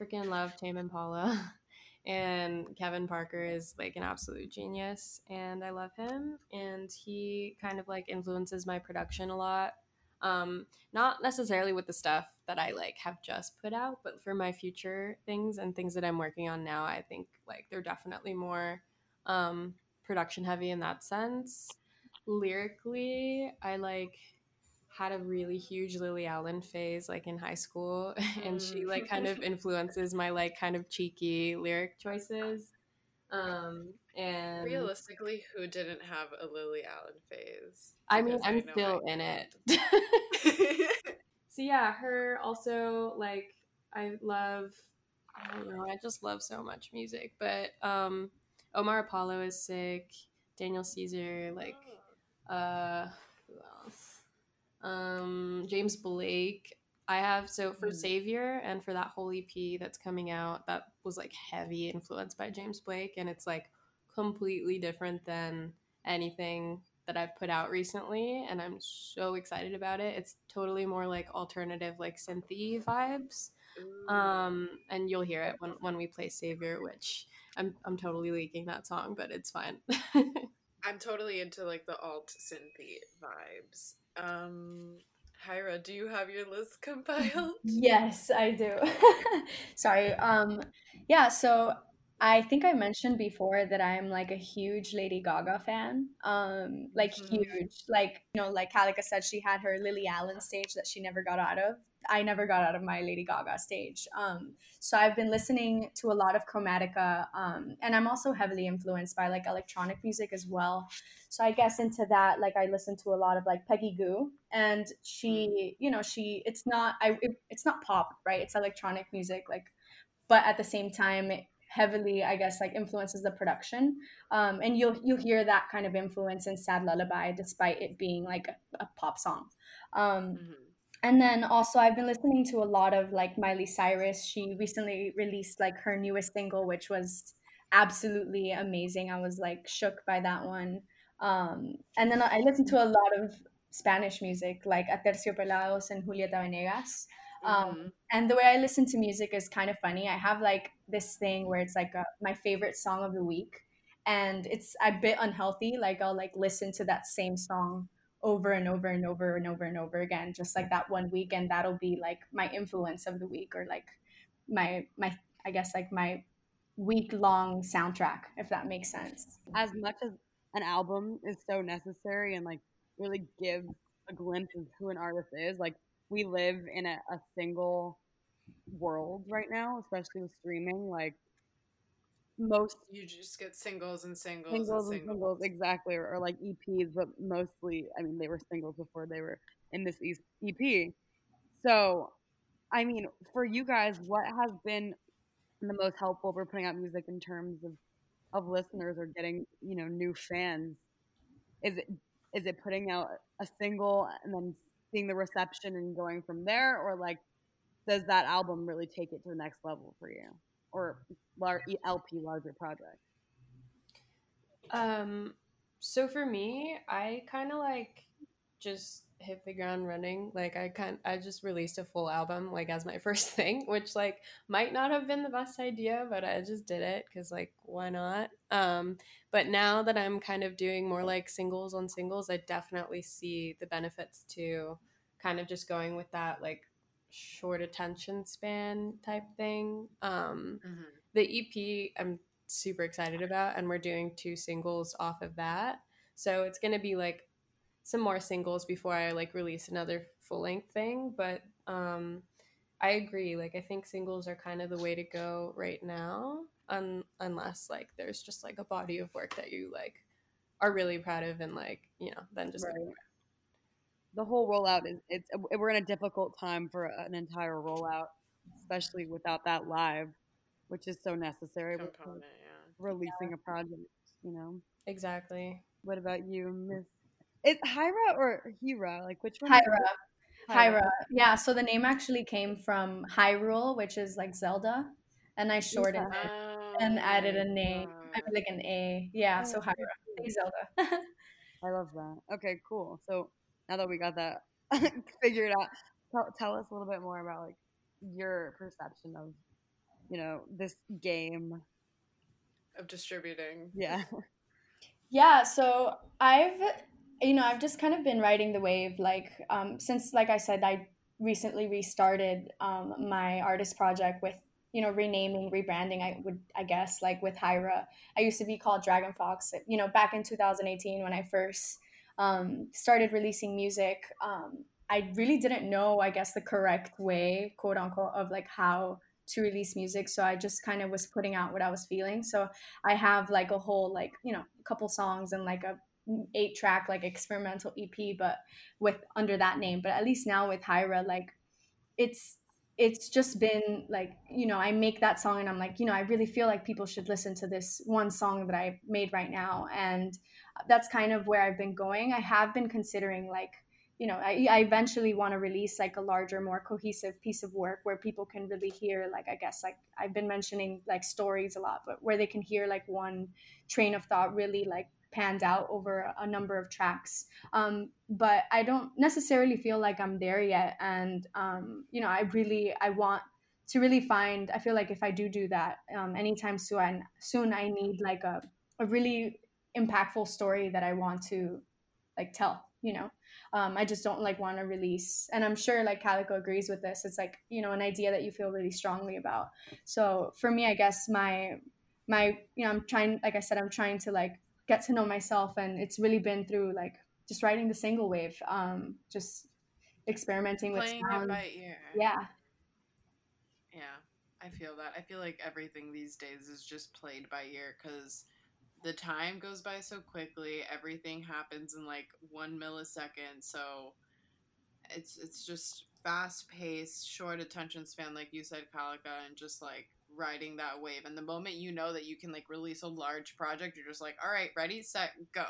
freaking love Tame Impala. And Kevin Parker is like an absolute genius, and I love him. And he kind of like influences my production a lot. Um, not necessarily with the stuff that I like have just put out, but for my future things and things that I'm working on now, I think like they're definitely more um, production heavy in that sense. Lyrically, I like had a really huge Lily Allen phase like in high school and she like kind of influences my like kind of cheeky lyric choices. Um and Realistically, who didn't have a Lily Allen phase? I mean I'm know still in it. so yeah, her also like I love I don't know, I just love so much music. But um Omar Apollo is sick, Daniel Caesar, like uh who else? Um James Blake. I have so for Mm. Savior and for that whole EP that's coming out, that was like heavy influenced by James Blake and it's like completely different than anything that I've put out recently and I'm so excited about it. It's totally more like alternative like synthy vibes. Um and you'll hear it when when we play Savior, which I'm I'm totally leaking that song, but it's fine. I'm totally into like the alt synthy vibes. Um, Hyra, do you have your list compiled? Yes, I do. Sorry. Um, yeah. So I think I mentioned before that I'm like a huge Lady Gaga fan. Um, like Mhm. huge. Like, you know, like Kalika said, she had her Lily Allen stage that she never got out of. I never got out of my Lady Gaga stage. Um, so I've been listening to a lot of Chromatica, um, and I'm also heavily influenced by like electronic music as well. So I guess into that, like I listen to a lot of like Peggy Gou, and she, you know, she it's not I it, it's not pop, right? It's electronic music, like, but at the same time, it heavily, I guess, like influences the production. Um, and you'll you'll hear that kind of influence in Sad Lullaby, despite it being like a, a pop song. Um, Mhm. And then also I've been listening to a lot of like Miley Cyrus. She recently released like her newest single, which was absolutely amazing. I was like shook by that one. Um, and then I listened to a lot of Spanish music like Aterciopelados and Julieta Venegas. Um, Mhm. and the way I listen to music is kind of funny. I have like this thing where it's like a, my favorite song of the week, and it's a bit unhealthy. Like I'll like listen to that same song over and over and over and over and over again, just like that one week, and that'll be like my influence of the week or like my my I guess like my week long soundtrack, if that makes sense. as much as an album is so necessary and like really give a glimpse of who an artist is, like we live in a, a single world right now, especially with streaming. Like most You just get singles and singles, singles and and singles. exactly, or, or like EPs, but mostly, I mean, they were singles before they were in this EP. So, I mean, for you guys, what has been the most helpful for putting out music in terms of of listeners or getting you know new fans? Is it is it putting out a single and then seeing the reception and going from there, or like does that album really take it to the next level for you, or lar- LP larger project? Um, so for me, I kind of like just hit the ground running. Like I kind, I just released a full album like as my first thing, which like might not have been the best idea, but I just did it because like why not? Um, but now that I'm kind of doing more like singles on singles, I definitely see the benefits to kind of just going with that like short attention span type thing. Um, Mhm. the EP I'm super excited about, and we're doing two singles off of that. So it's gonna be like some more singles before I like release another full length thing. But um, I agree. Like I think singles are kind of the way to go right now, un- unless like there's just like a body of work that you like are really proud of, and like you know then just Right. The whole rollout is it's uh, we're in a difficult time for an entire rollout, especially without that live, which is so necessary with component. Yeah. releasing a project. You know. exactly. What about you, Miss? Is Hyra or Hira? Like which one? Hyra. Hyra. Yeah, so the name actually came from Hyrule, which is like Zelda, and I shortened it and added a Oh, name, I mean, like an A. Yeah, oh, so Oh, Hyra, like Zelda. I love that. Okay, cool. So now that we got that figured out, tell, tell us a little bit more about like your perception of, you know, this game. of distributing. Yeah. Yeah, so I've you know, I've just kind of been riding the wave like um since like I said I recently restarted um my artist project with you know renaming rebranding I would I guess like with Hyra. I used to be called Dragon Fox you know back in 2018 when I first um started releasing music. Um I really didn't know I guess the correct way quote unquote of like how to release music. So I just kind of was putting out what I was feeling. So I have like a whole like you know a couple songs and like a eight track like experimental EP, but with under that name. But at least now with Hyra, like it's it's just been like you know I make that song and I'm like you know I really feel like people should listen to this one song that I made right now, and that's kind of where I've been going. I have been considering like you know I, I eventually want to release like a larger more cohesive piece of work where people can really hear like i guess like i've been mentioning like stories a lot but where they can hear like one train of thought really like panned out over a number of tracks um, but i don't necessarily feel like i'm there yet and um, you know i really i want to really find i feel like if i do do that um, anytime soon soon i need like a, a really impactful story that i want to like tell you know? Um, i just don't like want to release and i'm sure like Kalika agrees with this. It's like you know an idea that you feel really strongly about. So for me i guess my my you know i'm trying like i said i'm trying to like get to know myself and it's really been through like just writing the single wave um just experimenting Playing with it sound by ear. yeah. Yeah, I feel that. I feel like everything these days is just played by ear because the time goes by so quickly. Everything happens in like one millisecond. So it's it's just fast paced, short attention span, like you said, Kalika, and just like riding that wave. And the moment you know that you can like release a large project, you're just like, all right, ready, set, go.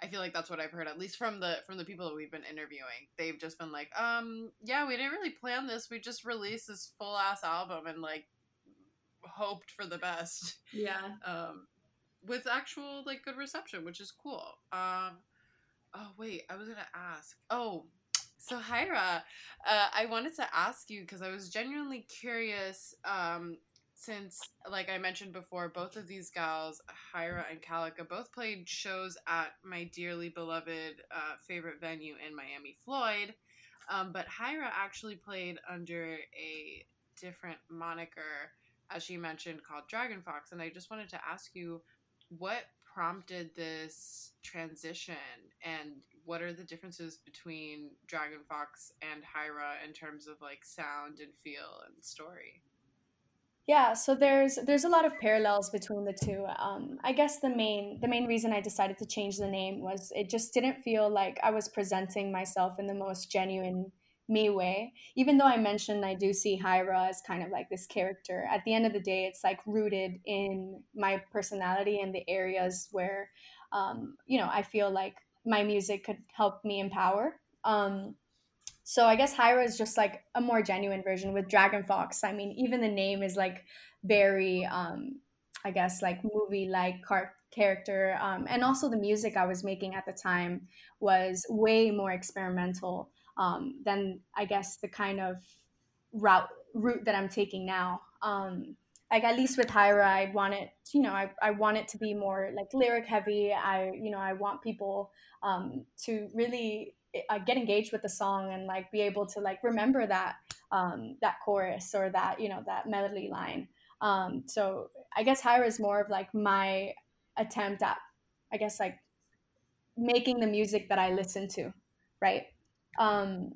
I feel like that's what I've heard, at least from the from the people that we've been interviewing. They've just been like, um, yeah, we didn't really plan this. We just released this full ass album and like hoped for the best. Yeah. Um, with actual like good reception, which is cool. Um, oh wait, I was gonna ask. Oh, so Hyra, uh, I wanted to ask you because I was genuinely curious. Um, since, like I mentioned before, both of these gals, Hyra and Kalika, both played shows at my dearly beloved uh, favorite venue in Miami, Floyd. Um, but Hyra actually played under a different moniker, as she mentioned, called Dragon Fox. And I just wanted to ask you what prompted this transition and what are the differences between Dragon Fox and Hyra in terms of like sound and feel and story? Yeah, so there's there's a lot of parallels between the two. Um, I guess the main the main reason I decided to change the name was it just didn't feel like I was presenting myself in the most genuine me way. Even though I mentioned I do see Hyra as kind of like this character, at the end of the day, it's like rooted in my personality and the areas where, um, you know, I feel like my music could help me empower. Um, so I guess Hyra is just like a more genuine version with Dragon Fox. I mean, even the name is like very, um, I guess, like movie like car- character. Um, and also the music I was making at the time was way more experimental um, than I guess the kind of route route that I'm taking now. Um, like at least with Hyra, I want it, you know, I, I want it to be more like lyric heavy. I, you know, I want people um, to really uh, get engaged with the song and like be able to like remember that um, that chorus or that you know that melody line. Um, so I guess Hyra is more of like my attempt at, I guess like making the music that I listen to, right? Um,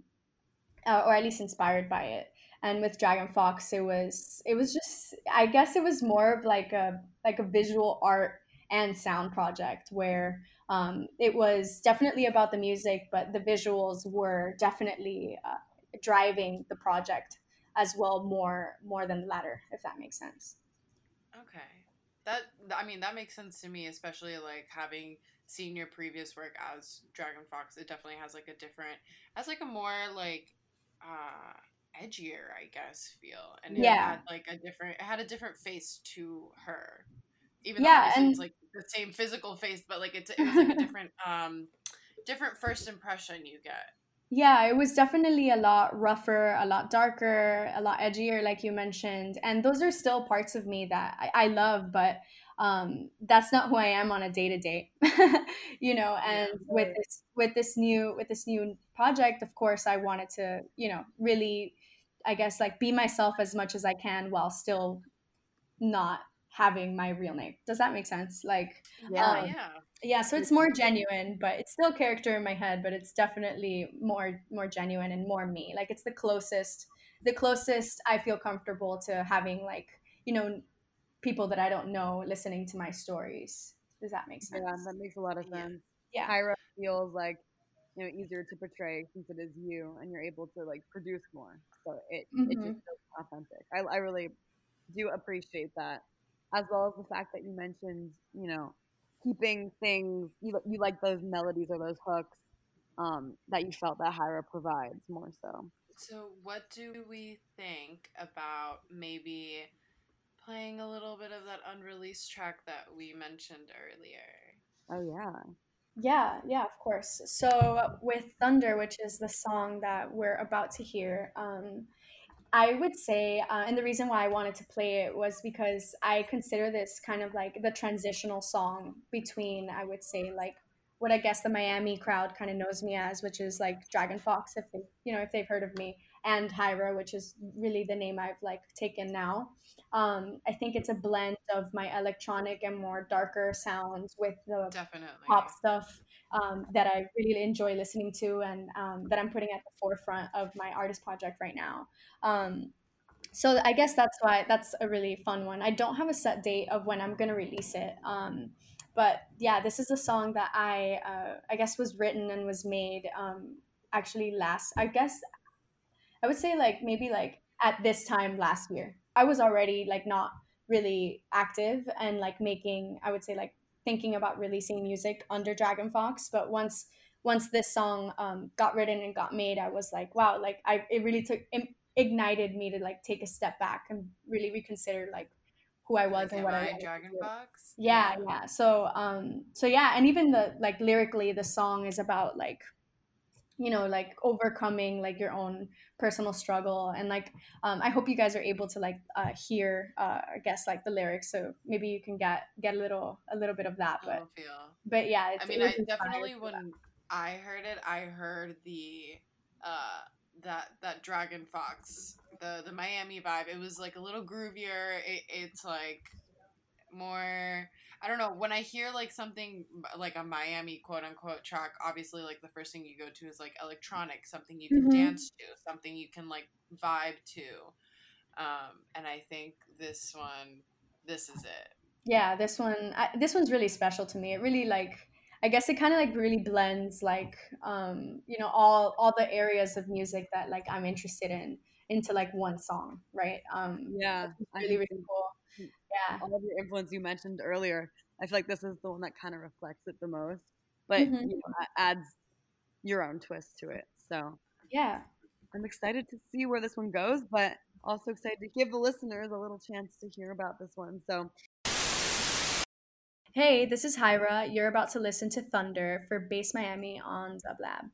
uh, or at least inspired by it. And with Dragon Fox, it was it was just I guess it was more of like a like a visual art and sound project where um, it was definitely about the music, but the visuals were definitely uh, driving the project as well more more than the latter, if that makes sense. Okay. That I mean that makes sense to me, especially like having seen your previous work as Dragon Fox. It definitely has like a different, has like a more like uh edgier, I guess, feel, and it Yeah. had like a different, it had a different face to her. Even though Yeah, obviously it's like the same physical face, but like it's it was like a different um different first impression you get. Yeah, it was definitely a lot rougher, a lot darker, a lot edgier, like you mentioned. And those are still parts of me that I, I love, but um, that's not who I am on a day to day. You know, and with this with this new with this new project, of course, I wanted to, you know, really, I guess, like be myself as much as I can while still not having my real name. Does that make sense? Like, Yeah. Yeah, um, yeah. yeah so it's more genuine but it's still character in my head but it's definitely more more genuine and more me like it's the closest the closest i feel comfortable to having like you know people that i don't know listening to my stories does that make sense Yeah, that makes a lot of sense. Yeah. Hyra feels like you know easier to portray since it is you, and you're able to like produce more. So it it Mhm. just feels authentic. I I really do appreciate that, as well as the fact that you mentioned you know keeping things you you like those melodies or those hooks um that you felt that Hyra provides more so. So, what do we think about maybe playing a little bit of that unreleased track that we mentioned earlier? Oh yeah. Yeah, yeah, of course. So with Thunder, which is the song that we're about to hear, um, I would say, uh, and the reason why I wanted to play it was because I consider this kind of like the transitional song between, I would say, like what I guess the Miami crowd kind of knows me as, which is like Dragon Fox, if they, you know, if they've heard of me, and Hyra, which is really the name I've like taken now. Um, I think it's a blend of my electronic and more darker sounds with the Definitely. pop stuff um, that I really enjoy listening to and um, that I'm putting at the forefront of my artist project right now. Um, so I guess that's why that's a really fun one. I don't have a set date of when I'm gonna release it. Um, but yeah, this is a song that I uh, I guess was written and was made um, actually last. I guess I would say like maybe like at this time last year. I was already like not really active and like making I would say like thinking about releasing music under Dragon Fox, but once once this song um, got written and got made, I was like, wow, like I it really took it ignited me to like take a step back and really reconsider like who I was Like, and what I I Dragon. Fox? Yeah, yeah. So um so yeah, and even the like lyrically the song is about like you know like overcoming like your own personal struggle and like um I hope you guys are able to like uh hear uh I guess like the lyrics so maybe you can get get a little a little bit of that but will but yeah it's, I mean, I definitely that. when I heard it, I heard the uh that that Dragon Fox, the the Miami vibe. It was like a little groovier. It, it's like more. I don't know. When I hear like something like a Miami quote unquote track, obviously like the first thing you go to is like electronic, something you can Mhm. dance to, something you can like vibe to. Um, and I think this one, this is it. yeah this one I, this one's really special to me it really like i guess it kind of like really blends like um you know all all the areas of music that like i'm interested in into like one song right um Yeah, really can really cool yeah all of your influence you mentioned earlier. I feel like this is the one that kind of reflects it the most, but Mhm. you know, adds your own twist to it. So yeah I'm excited to see where this one goes, but also excited to give the listeners a little chance to hear about this one. So hey this is hyra you're about to listen to thunder for base miami on dublab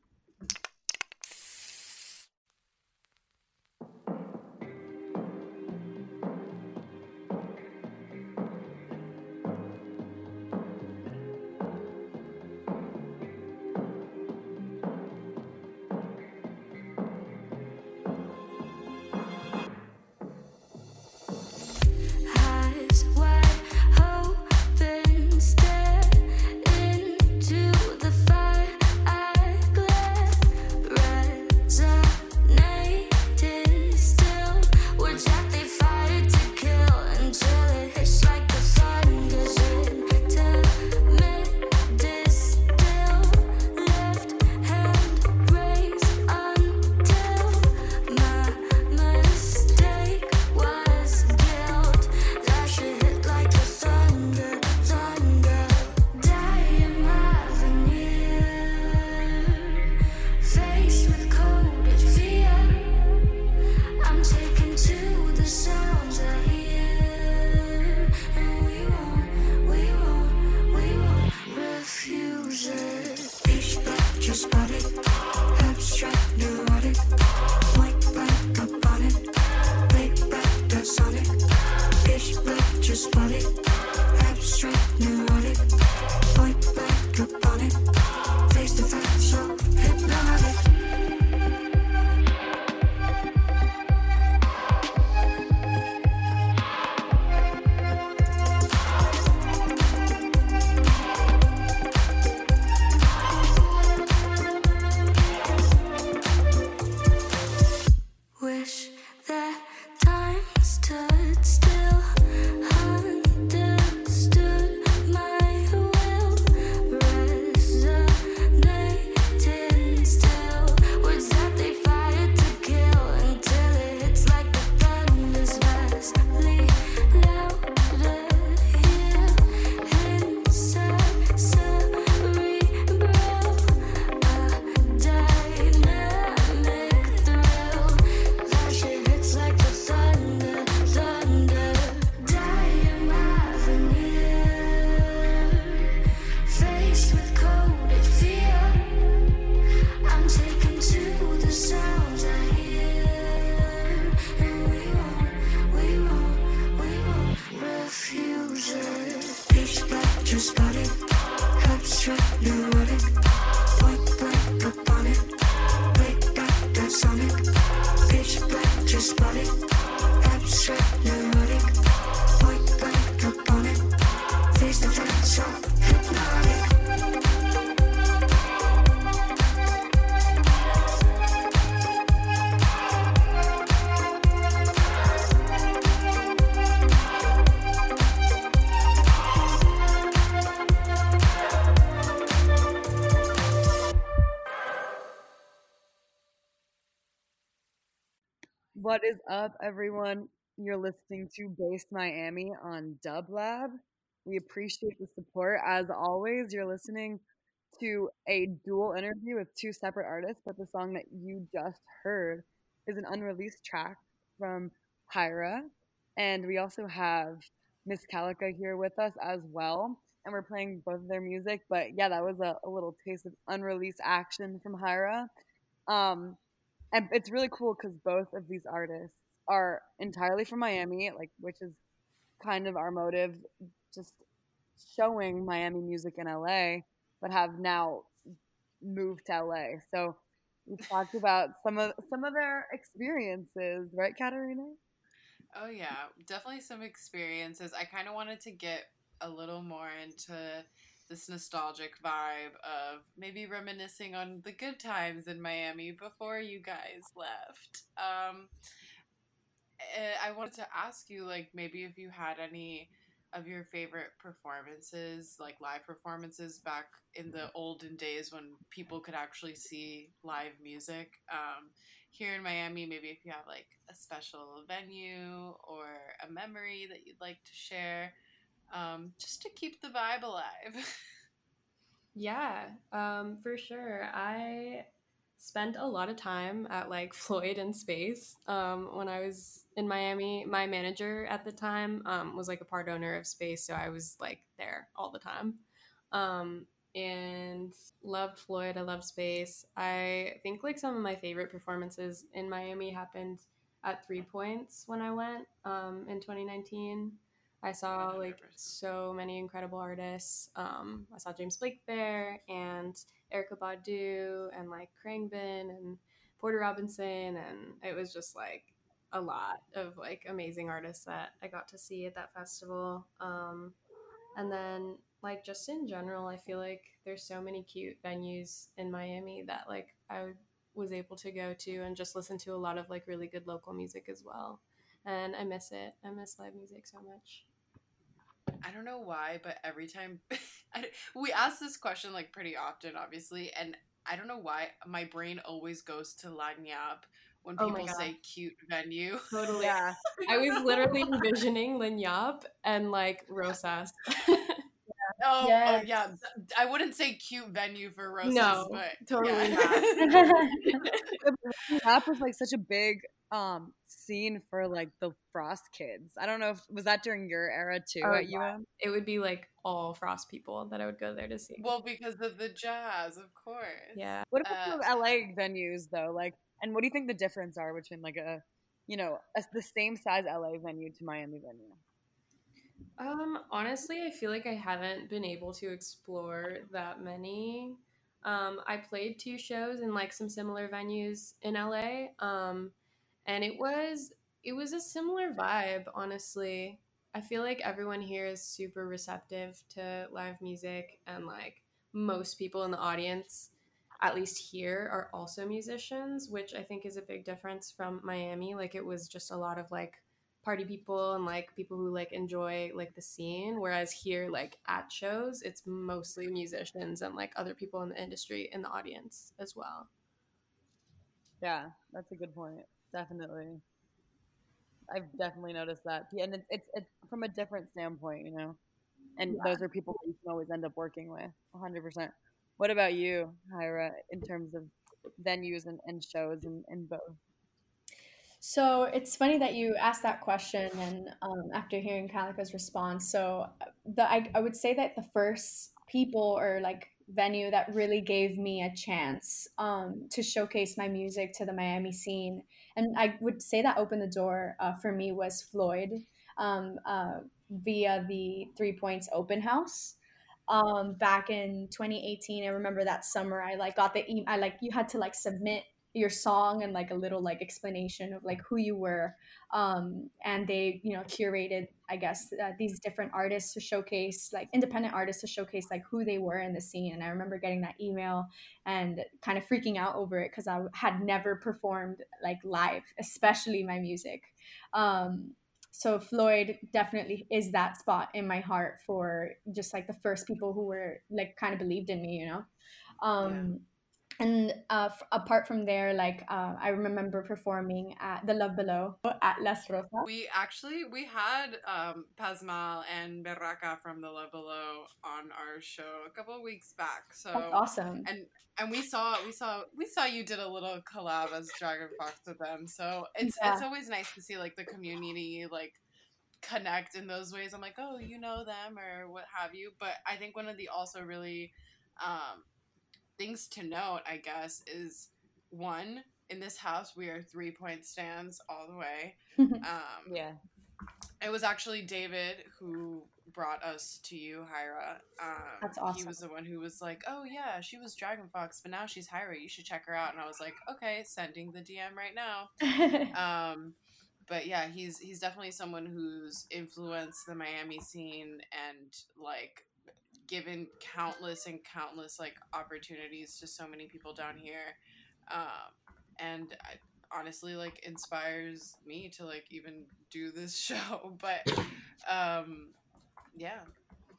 What is up, everyone? You're listening to Based Miami on Dublab. We appreciate the support. As always, you're listening to a dual interview with two separate artists, but the song that you just heard is an unreleased track from Hyra. And we also have Miss Kalika here with us as well. And we're playing both of their music. But yeah, that was a, a little taste of unreleased action from Hyra. Um, and it's really cool because both of these artists are entirely from Miami, like which is kind of our motive, just showing Miami music in LA, but have now moved to LA. So we talked about some of some of their experiences, right, Katarina? Oh yeah, definitely some experiences. I kind of wanted to get a little more into this nostalgic vibe of maybe reminiscing on the good times in Miami before you guys left. Um, eh, I wanted to ask you, like, maybe if you had any of your favorite performances, like live performances back in the olden days when people could actually see live music. Um, here in Miami, maybe if you have like a special venue or a memory that you'd like to share, um, just to keep the vibe alive. Yeah, um, for sure. I spent a lot of time at like Floyd and Space um, when I was in Miami. My manager at the time um, was like a part owner of Space, so I was like there all the time. Um, and loved Floyd. I loved Space. I think like some of my favorite performances in Miami happened at Three Points when I went um, in 2019. I saw like so many incredible artists. Um, I saw James Blake there and Erykah Badu and like Khruangbin and Porter Robinson, and it was just like a lot of like amazing artists that I got to see at that festival. Um, and then like just in general, I feel like there's so many cute venues in Miami that like I was able to go to and just listen to a lot of like really good local music as well. And I miss it. I miss live music so much. I don't know why, but every time I, we ask this question like pretty often, obviously, and I don't know why my brain always goes to Lagniappe when Oh people God. say cute venue. Totally. Yeah. I was literally envisioning Lagniappe and like Rosas. Oh, Yes. oh yeah. I wouldn't say cute venue for Rosas, No, but totally yeah. Rap was like such a big um scene for like the Frost kids. I don't know if was that during your era too Oh, at yeah. UM. it would be like all Frost people that I would go there to see. well, because of the jazz, of course. yeah. What about Uh, the LA venues though? Like, and what do you think the difference are between like a, you know, a, the same size LA venue to Miami venue? Um, honestly, I feel like I haven't been able to explore that many. Um, I played two shows in like some similar venues in LA. Um, and it was it was a similar vibe, honestly. I feel like everyone here is super receptive to live music and like most people in the audience at least here are also musicians, which I think is a big difference from Miami. Like it was just a lot of like party people and like people who like enjoy like the scene whereas here like at shows it's mostly musicians and like other people in the industry in the audience as well Yeah, that's a good point. Definitely. I've definitely noticed that. And it's it's, it's from a different standpoint, you know. And Yeah. those are people that you can always end up working with, 100%. What about you, Hyra, in terms of venues and, and shows and, and both? So it's funny that you asked that question, and um, after hearing Kalika's response, so uh, the I, I would say that the first people or like venue that really gave me a chance um, to showcase my music to the Miami scene, and I would say that opened the door uh, for me was Floyd um, uh, via the Three Points Open House. Um, back in 2018, I remember that summer I like got the e- I like you had to like submit your song and like a little like explanation of like who you were um, and they you know curated i guess uh, these different artists to showcase like independent artists to showcase like who they were in the scene and i remember getting that email and kind of freaking out over it because i had never performed like live especially my music um, so floyd definitely is that spot in my heart for just like the first people who were like kind of believed in me you know um, and uh, f- apart from there, like uh, I remember performing at the Love Below at Las Rosas. We actually we had um, Pazmal and Berraca from the Love Below on our show a couple of weeks back. So That's awesome. and and we saw we saw we saw you did a little collab as Dragon Fox with them. So it's Yeah. it's always nice to see like the community like connect in those ways. I'm like, oh, you know them or what have you. But I think one of the also really um, things to note, I guess, is one in this house we are three point stands all the way. Um, Yeah. it was actually David who brought us to you, Hyra. Um, That's He was the one who was like, "Oh yeah, she was Dragon Fox, but now she's Hyra. You should check her out." And I was like, "Okay, sending the DM right now." Um, but yeah, he's he's definitely someone who's influenced the Miami scene and like given countless and countless like opportunities to so many people down here. Um, and I, honestly like inspires me to like even do this show but um yeah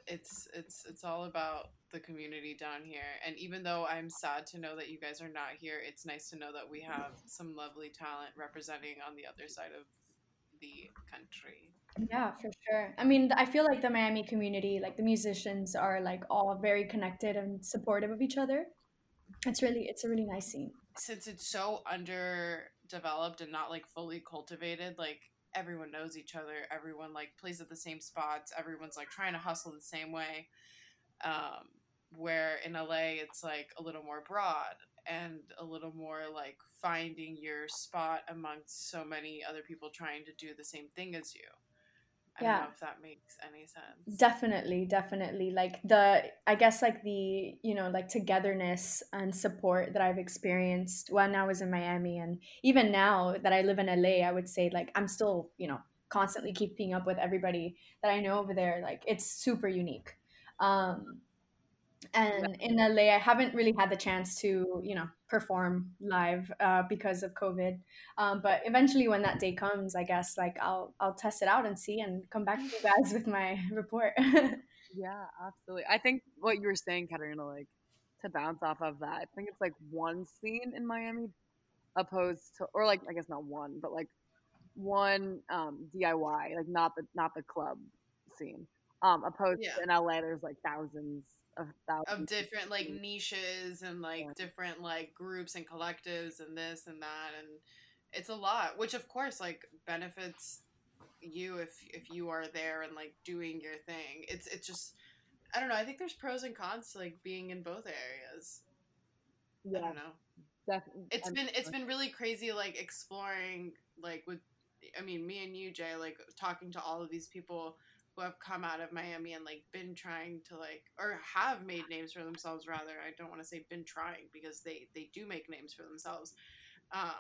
it's it's it's all about the community down here and even though i'm sad to know that you guys are not here it's nice to know that we have some lovely talent representing on the other side of the country Yeah, for sure. I mean, I feel like the Miami community, like the musicians, are like all very connected and supportive of each other. It's really, it's a really nice scene. since it's so underdeveloped and not like fully cultivated like everyone knows each other everyone like plays at the same spots everyone's like trying to hustle the same way um, where in la it's like a little more broad and a little more like finding your spot amongst so many other people trying to do the same thing as you i Yeah. don't know if that makes any sense Definitely, definitely. Like the, I guess like the, you know, like togetherness and support that I've experienced when I was in Miami and even now that I live in LA, I would say like I'm still, you know, constantly keeping up with everybody that I know over there. Like it's super unique. Um, and in LA, I haven't really had the chance to, you know, perform live uh, because of COVID. Um, but eventually, when that day comes, I guess like I'll I'll test it out and see and come back to you guys with my report. Yeah, absolutely. I think what you were saying, Katarina, like to bounce off of that, I think it's like one scene in Miami opposed to or like I guess not one, but like one um DIY, like not the not the club scene. Um opposed Yeah. to in LA there's like thousands of thousands of different like niches and like Yeah. different like groups and collectives and this and that and it's a lot which of course like benefits you if if you are there and like doing your thing. It's it's just i don't know i think there's pros and cons to like being in both areas. I Yeah, don't know. Definitely. it's been it's been really crazy like exploring like with i mean me and you jay like talking to all of these people who have come out of miami and like been trying to like or have made names for themselves rather i don't want to say been trying because they they do make names for themselves um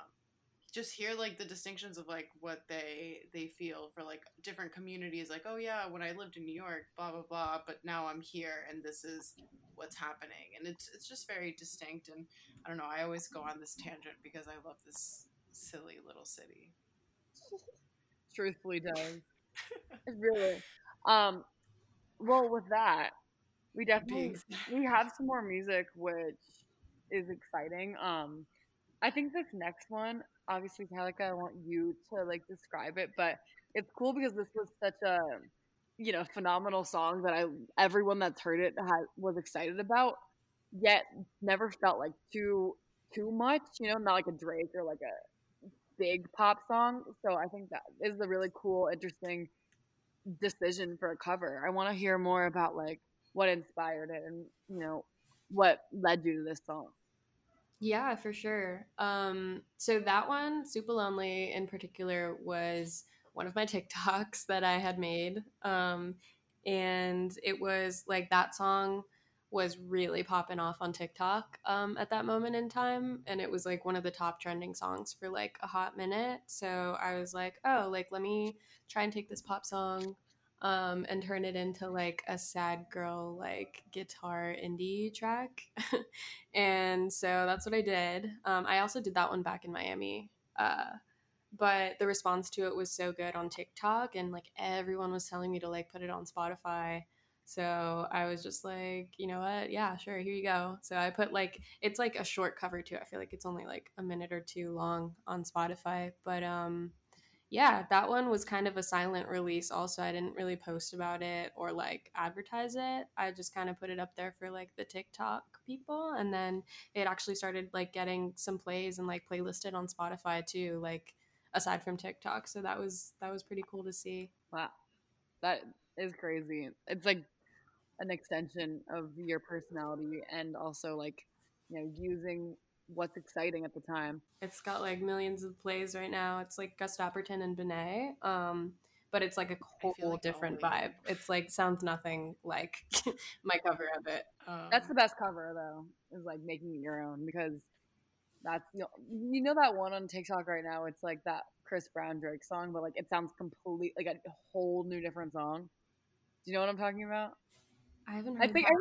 just hear like the distinctions of like what they they feel for like different communities like oh yeah when i lived in new york blah blah blah but now i'm here and this is what's happening and it's it's just very distinct and I don't know. I always go on this tangent because I love this silly little city. truthfully does. Really. Um well with that, we definitely we have some more music which is exciting. Um I think this next one, obviously Kalika, I want you to like describe it, but it's cool because this was such a you know, phenomenal song that I everyone that's heard it had, was excited about, yet never felt like too too much, you know, not like a Drake or like a big pop song. So I think that is a really cool, interesting decision for a cover. I want to hear more about like what inspired it and you know what led you to this song. Yeah, for sure. Um, so that one, Super Lonely in particular, was one of my TikToks that I had made. Um, and it was like that song was really popping off on TikTok um, at that moment in time. And it was like one of the top trending songs for like a hot minute. So I was like, oh, like, let me try and take this pop song um, and turn it into like a sad girl, like guitar indie track. and so that's what I did. Um, I also did that one back in Miami. Uh, but the response to it was so good on TikTok, and like everyone was telling me to like put it on Spotify. So I was just like, you know what? Yeah, sure. Here you go. So I put like it's like a short cover too. I feel like it's only like a minute or two long on Spotify, but um yeah, that one was kind of a silent release also. I didn't really post about it or like advertise it. I just kind of put it up there for like the TikTok people and then it actually started like getting some plays and like playlisted on Spotify too, like aside from TikTok. So that was that was pretty cool to see. Wow, that is crazy. It's like an extension of your personality and also like you know using what's exciting at the time. It's got like millions of plays right now. It's like Gus Dapperton and Benee. Um, but it's like a whole like different only- vibe. It's like sounds nothing like my cover of it. Um, That's the best cover though, is like making it your own because that's you know, you know that one on TikTok right now. It's like that Chris Brown Drake song, but like it sounds complete like a whole new different song. Do you know what I'm talking about? I haven't I think. I,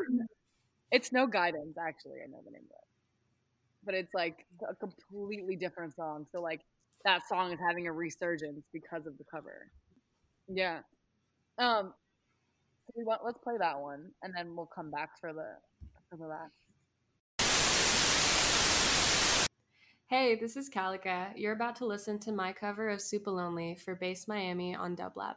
it's no guidance. Actually, I know the name of it, but it's like a completely different song. So like that song is having a resurgence because of the cover. Yeah. Um. So we want, let's play that one, and then we'll come back for the for the last. Hey, this is Kalika. You're about to listen to my cover of Super Lonely for Bass Miami on Dublab.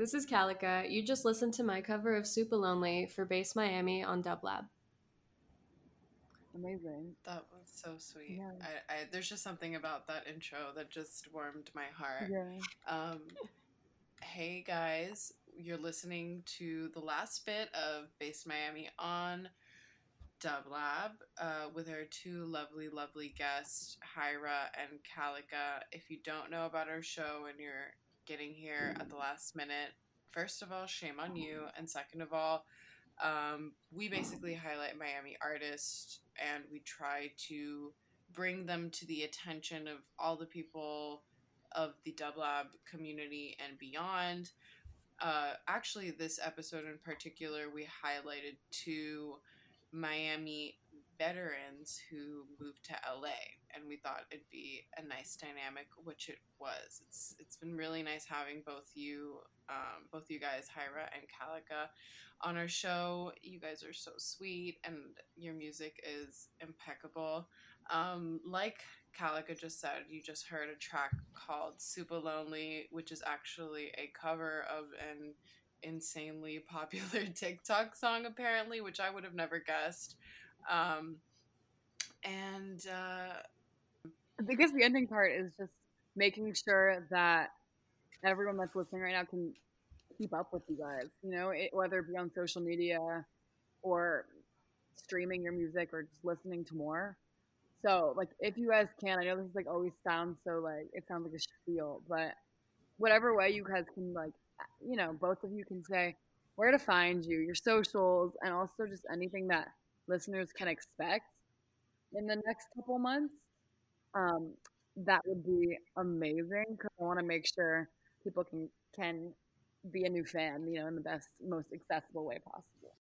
this is Kalika. You just listened to my cover of Super Lonely for Base Miami on Dublab. Amazing. That was so sweet. Yeah. I, I there's just something about that intro that just warmed my heart. Yeah. Um, hey guys, you're listening to the last bit of Base Miami on Dublab uh, with our two lovely, lovely guests, Hyra and Kalika. If you don't know about our show and you're getting here at the last minute, first of all, shame on you, and second of all, um, we basically highlight Miami artists and we try to bring them to the attention of all the people of the Dublab community and beyond. Uh, actually, this episode in particular, we highlighted two Miami veterans who moved to LA, and we thought it'd be a nice dynamic, which it was. It's it's been really nice having both you, um, both you guys, Hyra and Kalika, on our show. You guys are so sweet, and your music is impeccable. Um, like Kalika just said, you just heard a track called Super Lonely, which is actually a cover of an insanely popular TikTok song, apparently, which I would have never guessed. Um, and uh, guess the ending part is just making sure that everyone that's listening right now can keep up with you guys. You know, it, whether it be on social media or streaming your music or just listening to more. So, like, if you guys can, I know this is like always sounds so like it sounds like a spiel, but whatever way you guys can, like, you know, both of you can say where to find you, your socials, and also just anything that listeners can expect in the next couple months. Um, that would be amazing because I want to make sure people can can be a new fan, you know, in the best, most accessible way possible.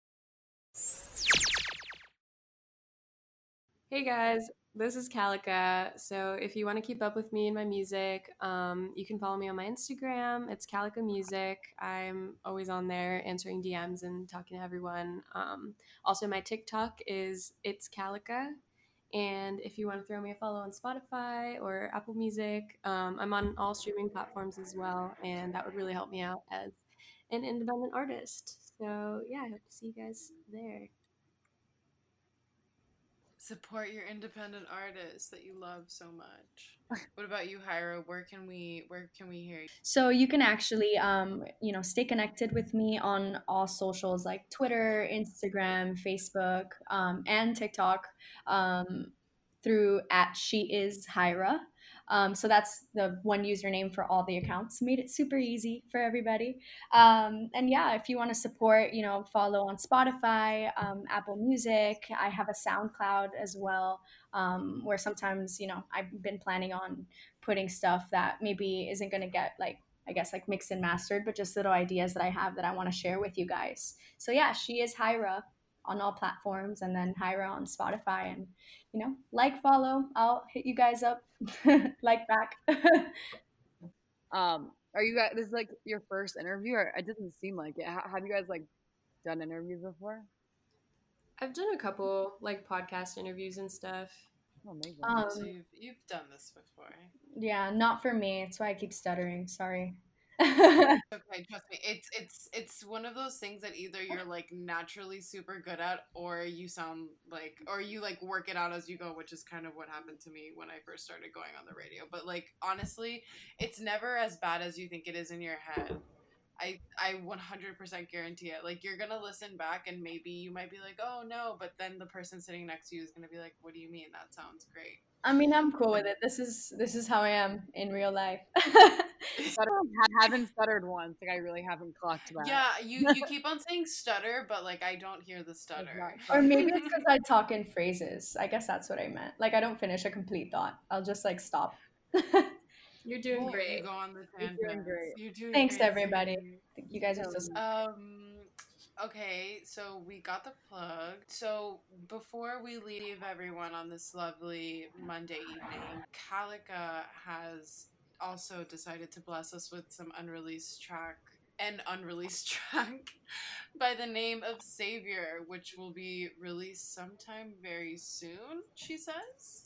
Hey guys, this is Kalika. So if you want to keep up with me and my music, um, you can follow me on my Instagram. It's Kalika Music. I'm always on there answering DMs and talking to everyone. Um, also, my TikTok is It's Kalika. And if you want to throw me a follow on Spotify or Apple Music, um, I'm on all streaming platforms as well. And that would really help me out as an independent artist. So yeah, I hope to see you guys there. Support your independent artists that you love so much. what about you, Hyra? Where can we where can we hear you? So you can actually, um, you know, stay connected with me on all socials like Twitter, Instagram, Facebook, um, and TikTok um, through at she is Hyra. Um, so that's the one username for all the accounts. Made it super easy for everybody. Um, and yeah, if you want to support, you know, follow on Spotify, um, Apple Music. I have a SoundCloud as well, um, where sometimes, you know, I've been planning on putting stuff that maybe isn't going to get like I guess like mixed and mastered, but just little ideas that I have that I want to share with you guys. So yeah, she is Hyra on all platforms and then Hyra on Spotify and you know, like follow. I'll hit you guys up like back. Um, are you guys? This is like your first interview, or it doesn't seem like it. Have you guys like done interviews before? I've done a couple like podcast interviews and stuff. Oh, amazing. Um, so you've you've done this before. yeah, not for me. That's why I keep stuttering. Sorry. Okay, trust me. It's it's it's one of those things that either you're like naturally super good at or you sound like or you like work it out as you go, which is kind of what happened to me when I first started going on the radio. But like honestly, it's never as bad as you think it is in your head. I I 100% guarantee it. Like you're going to listen back and maybe you might be like, "Oh no," but then the person sitting next to you is going to be like, "What do you mean? That sounds great." I mean, I'm cool with it. This is this is how I am in real life. Stutter- haven't stuttered once. Like I really haven't clocked that. Yeah, you you keep on saying stutter, but like I don't hear the stutter. Exactly. or maybe it's because I talk in phrases. I guess that's what I meant. Like I don't finish a complete thought. I'll just like stop. You're doing Well, great. You go on the You're doing great. You're doing Thanks, great, everybody. you guys are so. Um. Okay, so we got the plug. So before we leave everyone on this lovely Monday evening, Kalika has also decided to bless us with some unreleased track, an unreleased track by the name of Savior, which will be released sometime very soon. She says.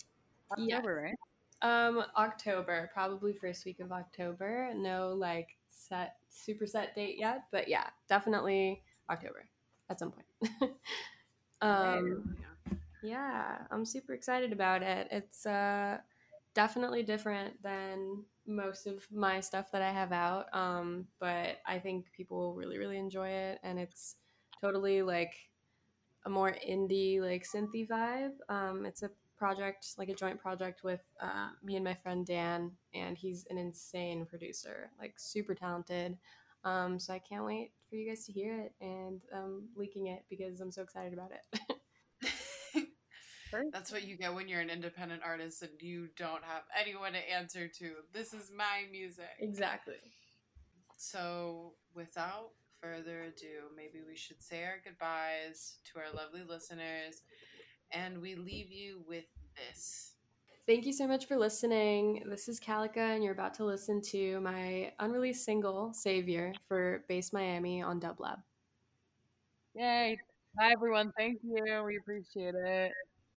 October, right? Um, October, probably first week of October. No like set super set date yet, but yeah, definitely October at some point. um, yeah, I'm super excited about it. It's uh definitely different than most of my stuff that I have out. Um, but I think people will really, really enjoy it, and it's totally like a more indie, like synthy vibe. Um, it's a project, like a joint project with uh, me and my friend Dan, and he's an insane producer, like super talented. Um, so I can't wait for you guys to hear it and um, leaking it because I'm so excited about it. That's what you get when you're an independent artist and you don't have anyone to answer to. This is my music. exactly. So, without further ado, maybe we should say our goodbyes to our lovely listeners and we leave you with this. Thank you so much for listening. This is Kalika, and you're about to listen to my unreleased single, Savior, for Base Miami on Dublab. yay! Bye, everyone. Thank you. We appreciate it.